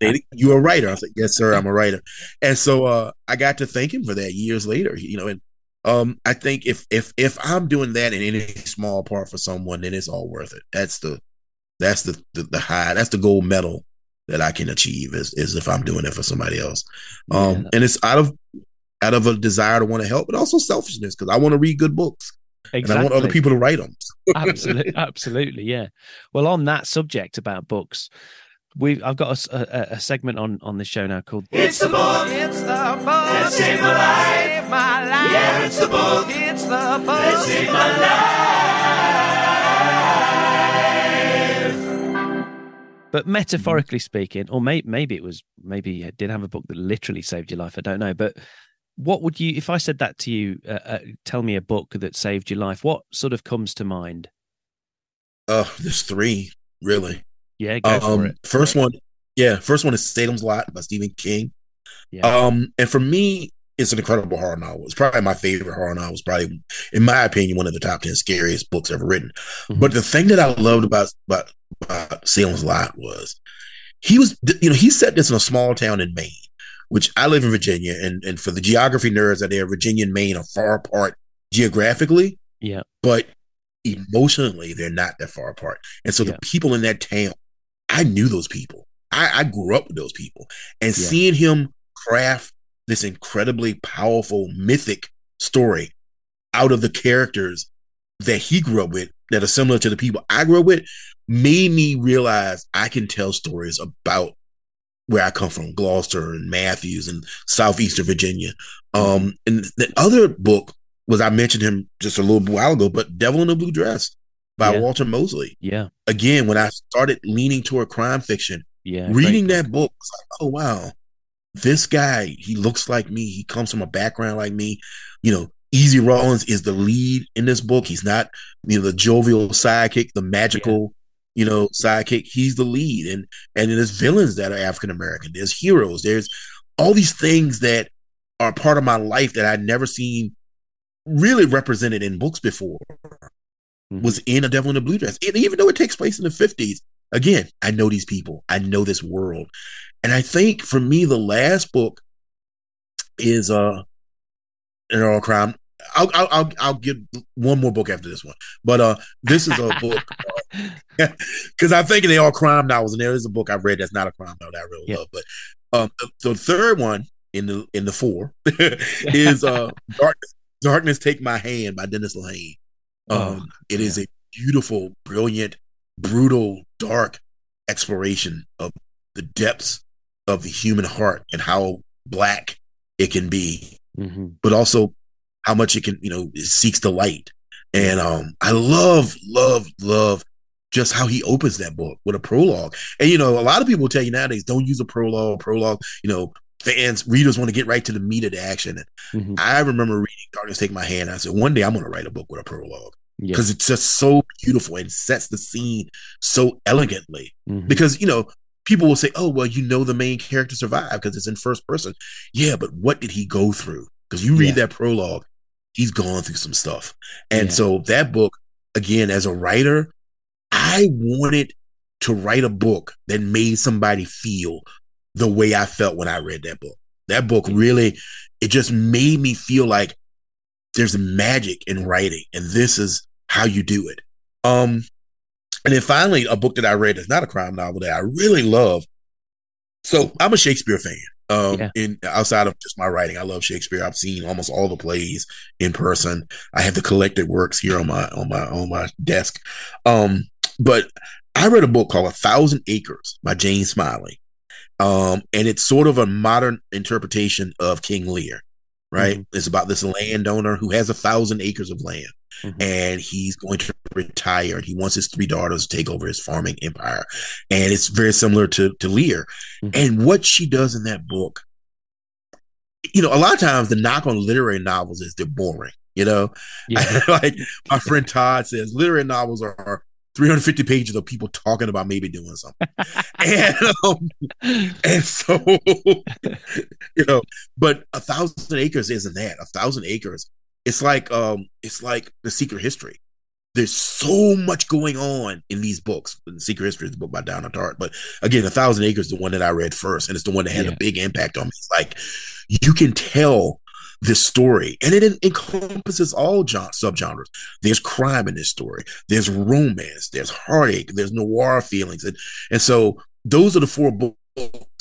You're a writer. I was like, Yes, sir, I'm a writer. And so uh I got to thank him for that years later. You know, and um I think if if if I'm doing that in any small part for someone, then it's all worth it. That's the that's the the, the high, that's the gold medal that I can achieve is is if I'm doing it for somebody else. Um Yeah. and it's out of out of a desire to want to help, but also selfishness because I want to read good books and I want other people to write them. absolutely, absolutely, yeah. Well, on that subject about books, we I've got a segment on on the show now called It's the book. It's the book that saved my life. my life. Yeah, it's the book. It's the book that saved my life. But metaphorically speaking, or may, maybe it was, maybe you did have a book that literally saved your life. I don't know. But what would you, if I said that to you, uh, uh, tell me a book that saved your life, what sort of comes to mind? Uh, there's three really. Yeah, go for Um, it. first one, yeah, first one is Salem's Lot by Stephen King. Yeah. Um, and for me, it's an incredible horror novel. It's probably my favorite horror novel. It's probably, in my opinion, one of the top ten scariest books ever written. Mhm. But the thing that I loved about, about about Salem's Lot was he was, you know, he set this in a small town in Maine, which I live in Virginia, and and for the geography nerds out there, Virginia and Maine are far apart geographically, yeah. but emotionally they're not that far apart. And so Yeah. the people in that town, I knew those people. I, I grew up with those people, and Yeah. seeing him craft this incredibly powerful mythic story out of the characters that he grew up with that are similar to the people I grew up with made me realize I can tell stories about where I come from, Gloucester and Mathews and southeastern Virginia. Um, and the other book was I mentioned him just a little while ago, but Devil in a Blue Dress by Yeah. Walter Mosley. Yeah. Again, when I started leaning toward crime fiction, Yeah. reading that book, was like, oh wow, this guy, he looks like me. He comes from a background like me. You know, Easy Rawlins is the lead in this book. He's not, you know, the jovial sidekick, the magical, you know, sidekick. He's the lead. And and there's villains that are African American. There's heroes. There's all these things that are part of my life that I'd never seen really represented in books before Mhm. was in a devil in a blue dress and even though it takes place in the 50s again i know these people i know this world and i think for me the last book is uh an oral crime I'll, I'll I'll I'll give one more book after this one, but uh, this is a book because I think they all crime novels, and there is a book I've read that's not a crime novel that I really Yeah. love. But um, the, the third one in the in the four is uh, Darkness, Darkness Take My Hand by Dennis Lehane. Um, Oh, it is a beautiful, brilliant, brutal, dark exploration of the depths of the human heart and how black it can be, Mhm. but also how much it can, you know, it seeks the light. And um, I love, love, love just how he opens that book with a prologue. And you know, a lot of people tell you nowadays, don't use a prologue. Prologue, you know, fans, readers want to get right to the meat of the action. And Mhm. I remember reading Darkness Take My Hand. I said, one day I'm going to write a book with a prologue Yeah. because it's just so beautiful and sets the scene so elegantly. Mhm. Because, you know, people will say, oh, well, you know, the main character survived because it's in first person. Yeah, but what did he go through? Because you read Yeah. that prologue, he's gone through some stuff. And Yeah. so that book, again, as a writer, I wanted to write a book that made somebody feel the way I felt when I read that book. That book really, it just made me feel like there's magic in writing, and this is how you do it. Um, and then finally, a book that I read that's not a crime novel that I really love. So I'm a Shakespeare fan. Um, Yeah. in outside of just my writing, I love Shakespeare. I've seen almost all the plays in person. I have the collected works here on my on my on my desk. Um, but I read a book called A Thousand Acres by Jane Smiley. Um, and it's sort of a modern interpretation of King Lear, right? It's about this landowner who has a thousand acres of land Mhm. and he's going to retire and he wants his three daughters to take over his farming empire. And it's very similar to, to Lear. Mhm. And what she does in that book, you know, a lot of times the knock on literary novels is they're boring, you know? Yeah. like my friend Todd says, literary novels are 350 pages of people talking about maybe doing something. and um, and so you know, but a thousand acres isn't that. A thousand acres, it's like um, it's like the secret history. There's so much going on in these books. The Secret History is the book by Donna Tartt. But again, A Thousand Acres is the one that I read first, and it's the one that had Yeah. a big impact on me. It's like you can tell this story, and it encompasses all gen- subgenres. There's crime in this story. There's romance. There's heartache. There's noir feelings, and and so those are the four books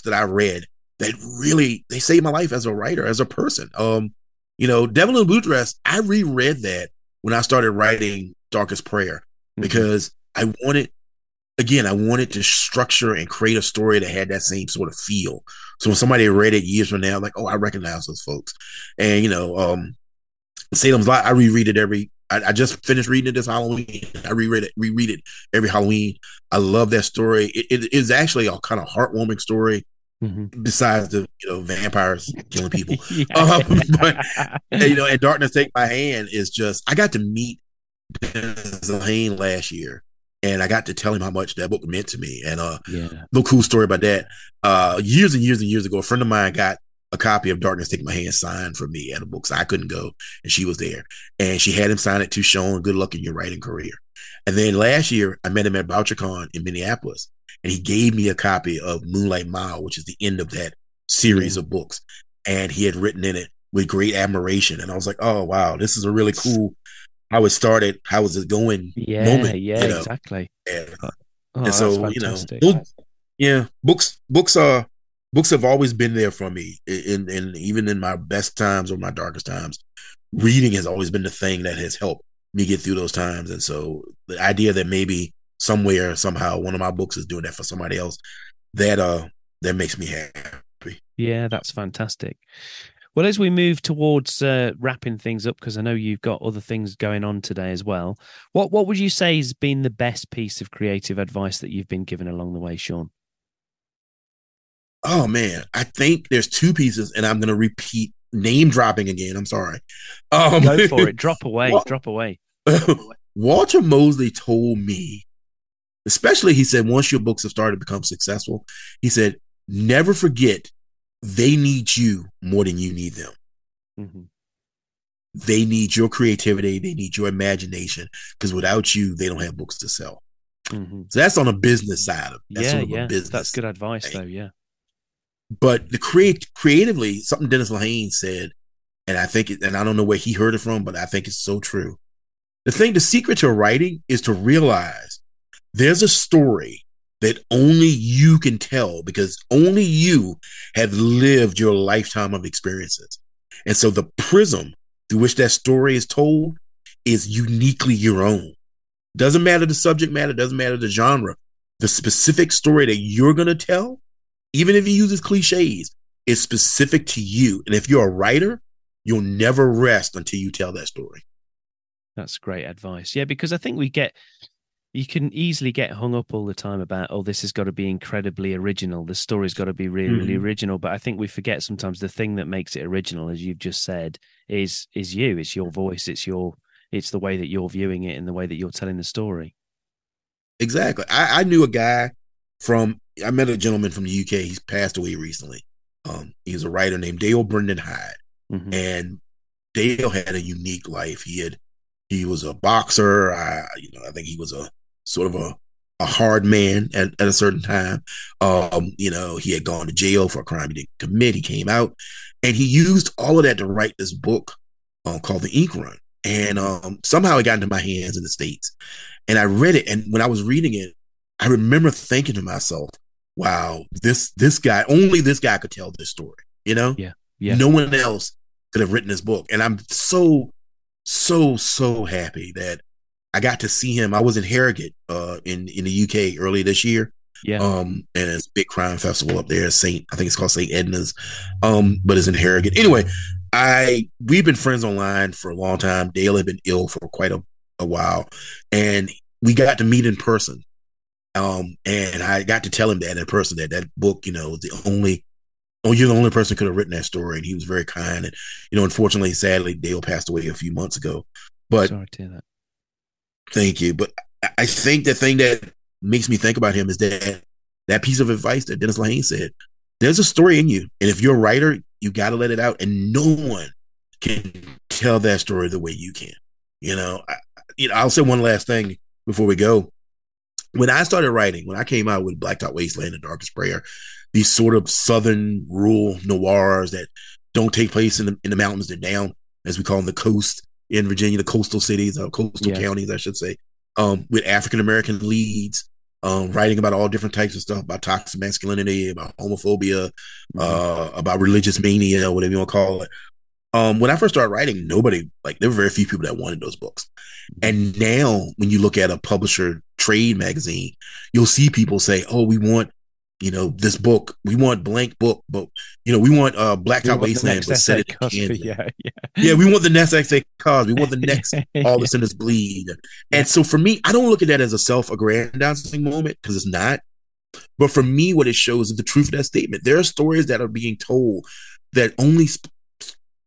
that I read that really they saved my life as a writer, as a person. Um, you know, Devil in Blue Dress. I reread that when I started writing Darkest Prayer Mhm. because I wanted, again, I wanted to structure and create a story that had that same sort of feel. So when somebody read it years from now, like, oh, I recognize those folks. And you know, um, Salem's Lot, I reread it every. I, I just finished reading it this Halloween. I reread it, reread it every Halloween. I love that story. It, it is actually a kind of heartwarming story. Mhm. Besides the you know vampires killing people, Yeah. Um, but- you know, and Darkness Take My Hand is just I got to meet Dennis Lehane last year, and I got to tell him how much that book meant to me. And uh, yeah. little cool story about that. Uh, years and years and years ago, a friend of mine got a copy of Darkness Take My Hand signed for me at a book, so I couldn't go, and she was there, and she had him sign it to Shawn. Good luck in your writing career. And then last year, I met him at BoucherCon in Minneapolis, and he gave me a copy of Moonlight Mile, which is the end of that series of books, and he had written in it with great admiration, and I was like, oh wow, this is a really cool. How it started, how was it going? Yeah, moment, yeah, you know. exactly. And, Oh, and so you know, those- yeah, books, books are books have always been there for me, in in even in my best times or my darkest times. Reading has always been the thing that has helped me get through those times, and so the idea that maybe somewhere somehow one of my books is doing that for somebody else, that uh, that makes me happy. Yeah, that's fantastic. Well, as we move towards uh, wrapping things up, because I know you've got other things going on today as well. What what would you say has been the best piece of creative advice that you've been given along the way, Shawn? Oh man, I think there's two pieces, and I'm going to repeat name dropping again. I'm sorry. Um, Go for it. Drop away. Drop away. Walter Mosley told me, especially he said, once your books have started to become successful, he said, never forget they need you more than you need them. hmm They need your creativity, they need your imagination, because without you, they don't have books to sell. hmm So that's on a business side of that's Yeah, sort of yeah. a business. That's good advice, thing. though. Yeah. But the create creatively, something Dennis Lehane said, and I think, it, and I don't know where he heard it from, but I think it's so true. The thing, the secret to writing is to realize there's a story that only you can tell because only you have lived your lifetime of experiences. And so the prism through which that story is told is uniquely your own. Doesn't matter the subject matter, doesn't matter the genre. The specific story that you're going to tell, even if he uses cliches, is specific to you. And if you're a writer, you'll never rest until you tell that story. That's great advice. Yeah, because I think we get you can easily get hung up all the time about oh this has got to be incredibly original. The story's got to be really, really Mhm. original. But I think we forget sometimes the thing that makes it original, as you've just said, is is you. It's your voice. It's your it's the way that you're viewing it and the way that you're telling the story. Exactly. I, I knew a guy from I met a gentleman from the UK. He's passed away recently. Um, he's a writer named Dale Brendan Hyde. Mhm. and Dale had a unique life. He had he was a boxer. I you know I think he was a sort of a a hard man at, at a certain time. Um, you know, he had gone to jail for a crime he didn't commit. He came out, and he used all of that to write this book um, called The Ink Run. And um, somehow it got into my hands in the states, and I read it. And when I was reading it, I remember thinking to myself, "Wow, this this guy only this guy could tell this story." You know, Yeah. no one else could have written this book. And I'm so, so, so happy that I got to see him. I was in Harrogate uh, in in the UK early this year. Yeah. Um, and it's a big crime festival up there, Saint, I think it's called Saint Edna's. Um, but it's in Harrogate. Anyway, I we've been friends online for a long time. Dale had been ill for quite a, a while, and we got to meet in person. Um, and I got to tell him that in person that that book, you know, the only oh, you're the only person who could have written that story. And he was very kind. And, you know, unfortunately, sadly, Dale passed away a few months ago. But Sorry to hear that. Thank you. But I- think the thing that makes me think about him is that that piece of advice that Dennis Lehane said, there's a story in you. And if you're a writer, you got to let it out. And no one can tell that story the way you can. You know, I, you know, I'll say one last thing before we go. When I started writing, when I came out with Blacktop Wasteland and Darkest Prayer, these sort of southern rural noirs that don't take place in the in the mountains, they're down, as we call them, the coast in Virginia, the coastal cities, or coastal Yeah. counties, I should say, um, with African American leads, um, writing about all different types of stuff, about toxic masculinity, about homophobia, uh, about religious mania, whatever you want to call it. Um, when I first started writing, nobody like there were very few people that wanted those books. And now, when you look at a publisher trade magazine, you'll see people say, "Oh, we want." You know this book. We want blank book, but you know we want uh We Blacktop want Wasteland, but set it in Yeah, yeah. Yeah, we want the next SA Cosby. We want the next all the sinners bleed. And so for me, I don't look at that as a self-aggrandizing moment because it's not. But for me, what it shows is the truth of that statement. There are stories that are being told that only sp-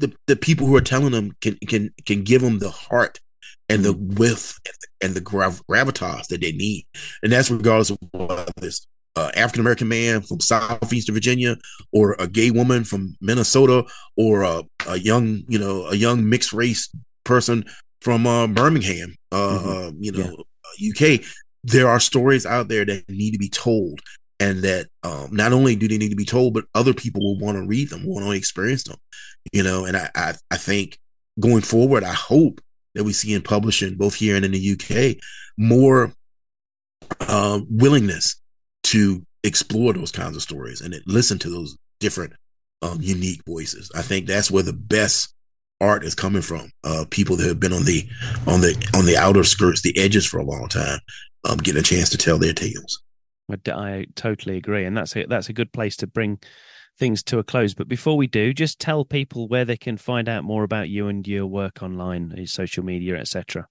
the, the people who are telling them can can can give them the heart and the width and the, and the grav- gravitas that they need. And that's regardless of whether it's uh, African American man from southeastern Virginia or a gay woman from Minnesota or a, a young, you know, a young mixed race person from uh, Birmingham, uh, Mhm. uh, you know, UK. There are stories out there that need to be told, and that um, not only do they need to be told, but other people will want to read them, want to experience them, you know. And I, I, I think going forward, I hope that we see in publishing, both here and in the UK, more uh, willingness to explore those kinds of stories and listen to those different um, unique voices. I think that's where the best art is coming from. Uh, people that have been on the on the on the outer skirts, the edges for a long time, um, getting a chance to tell their tales. I totally agree, and that's a that's a good place to bring things to a close. But before we do, just tell people where they can find out more about you and your work online, social media, etc.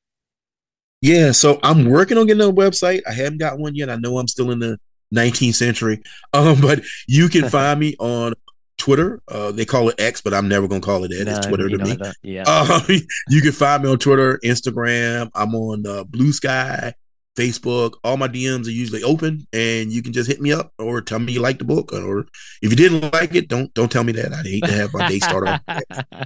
Yeah, so I'm working on getting a website. I haven't got one yet. I know I'm still in the 19th century, um, but you can find me on Twitter. Uh, they call it X, but I'm never gonna call it that. it's Twitter to me. Yeah. Uh, you can find me on Twitter, Instagram. I'm on uh, Blue Sky, Facebook. All my DMs are usually open, and you can just hit me up or tell me you like the book, or if you didn't like it, don't don't tell me that. I'd hate to have my day start off.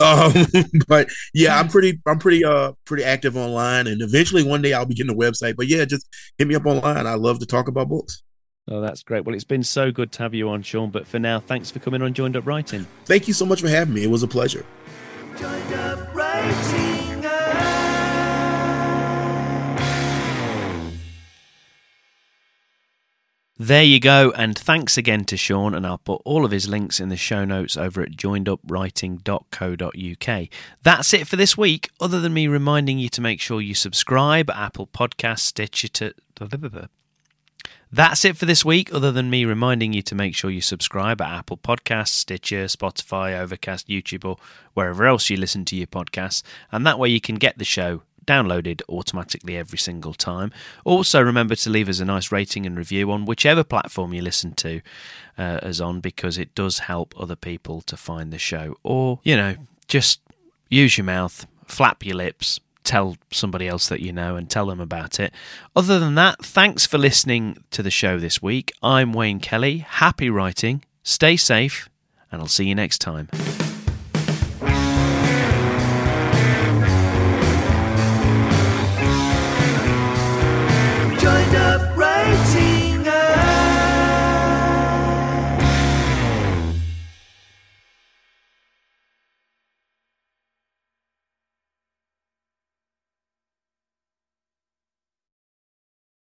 Um, but yeah, I'm pretty I'm pretty uh pretty active online, and eventually one day I'll be getting a website. But yeah, just hit me up online. I love to talk about books. Oh, that's great. Well, it's been so good to have you on, Shawn. But for now, thanks for coming on Joined Up Writing. Thank you so much for having me. It was a pleasure. Joined up writing. There you go, and thanks again to Shawn, and I'll put all of his links in the show notes over at joinedupwriting.co.uk. That's it for this week, other than me reminding you to make sure you subscribe at Apple Podcasts, Stitcher to... That's it for this week, other than me reminding you to make sure you subscribe at Apple Podcasts, Stitcher, Spotify, Overcast, YouTube, or wherever else you listen to your podcasts, and that way you can get the show downloaded automatically every single time. Also, remember to leave us a nice rating and review on whichever platform you listen to uh, us on because it does help other people to find the show. Or, you know, just use your mouth, flap your lips, tell somebody else that you know and tell them about it. Other than that, thanks for listening to the show this week. I'm Wayne Kelly. Happy writing, stay safe, and I'll see you next time.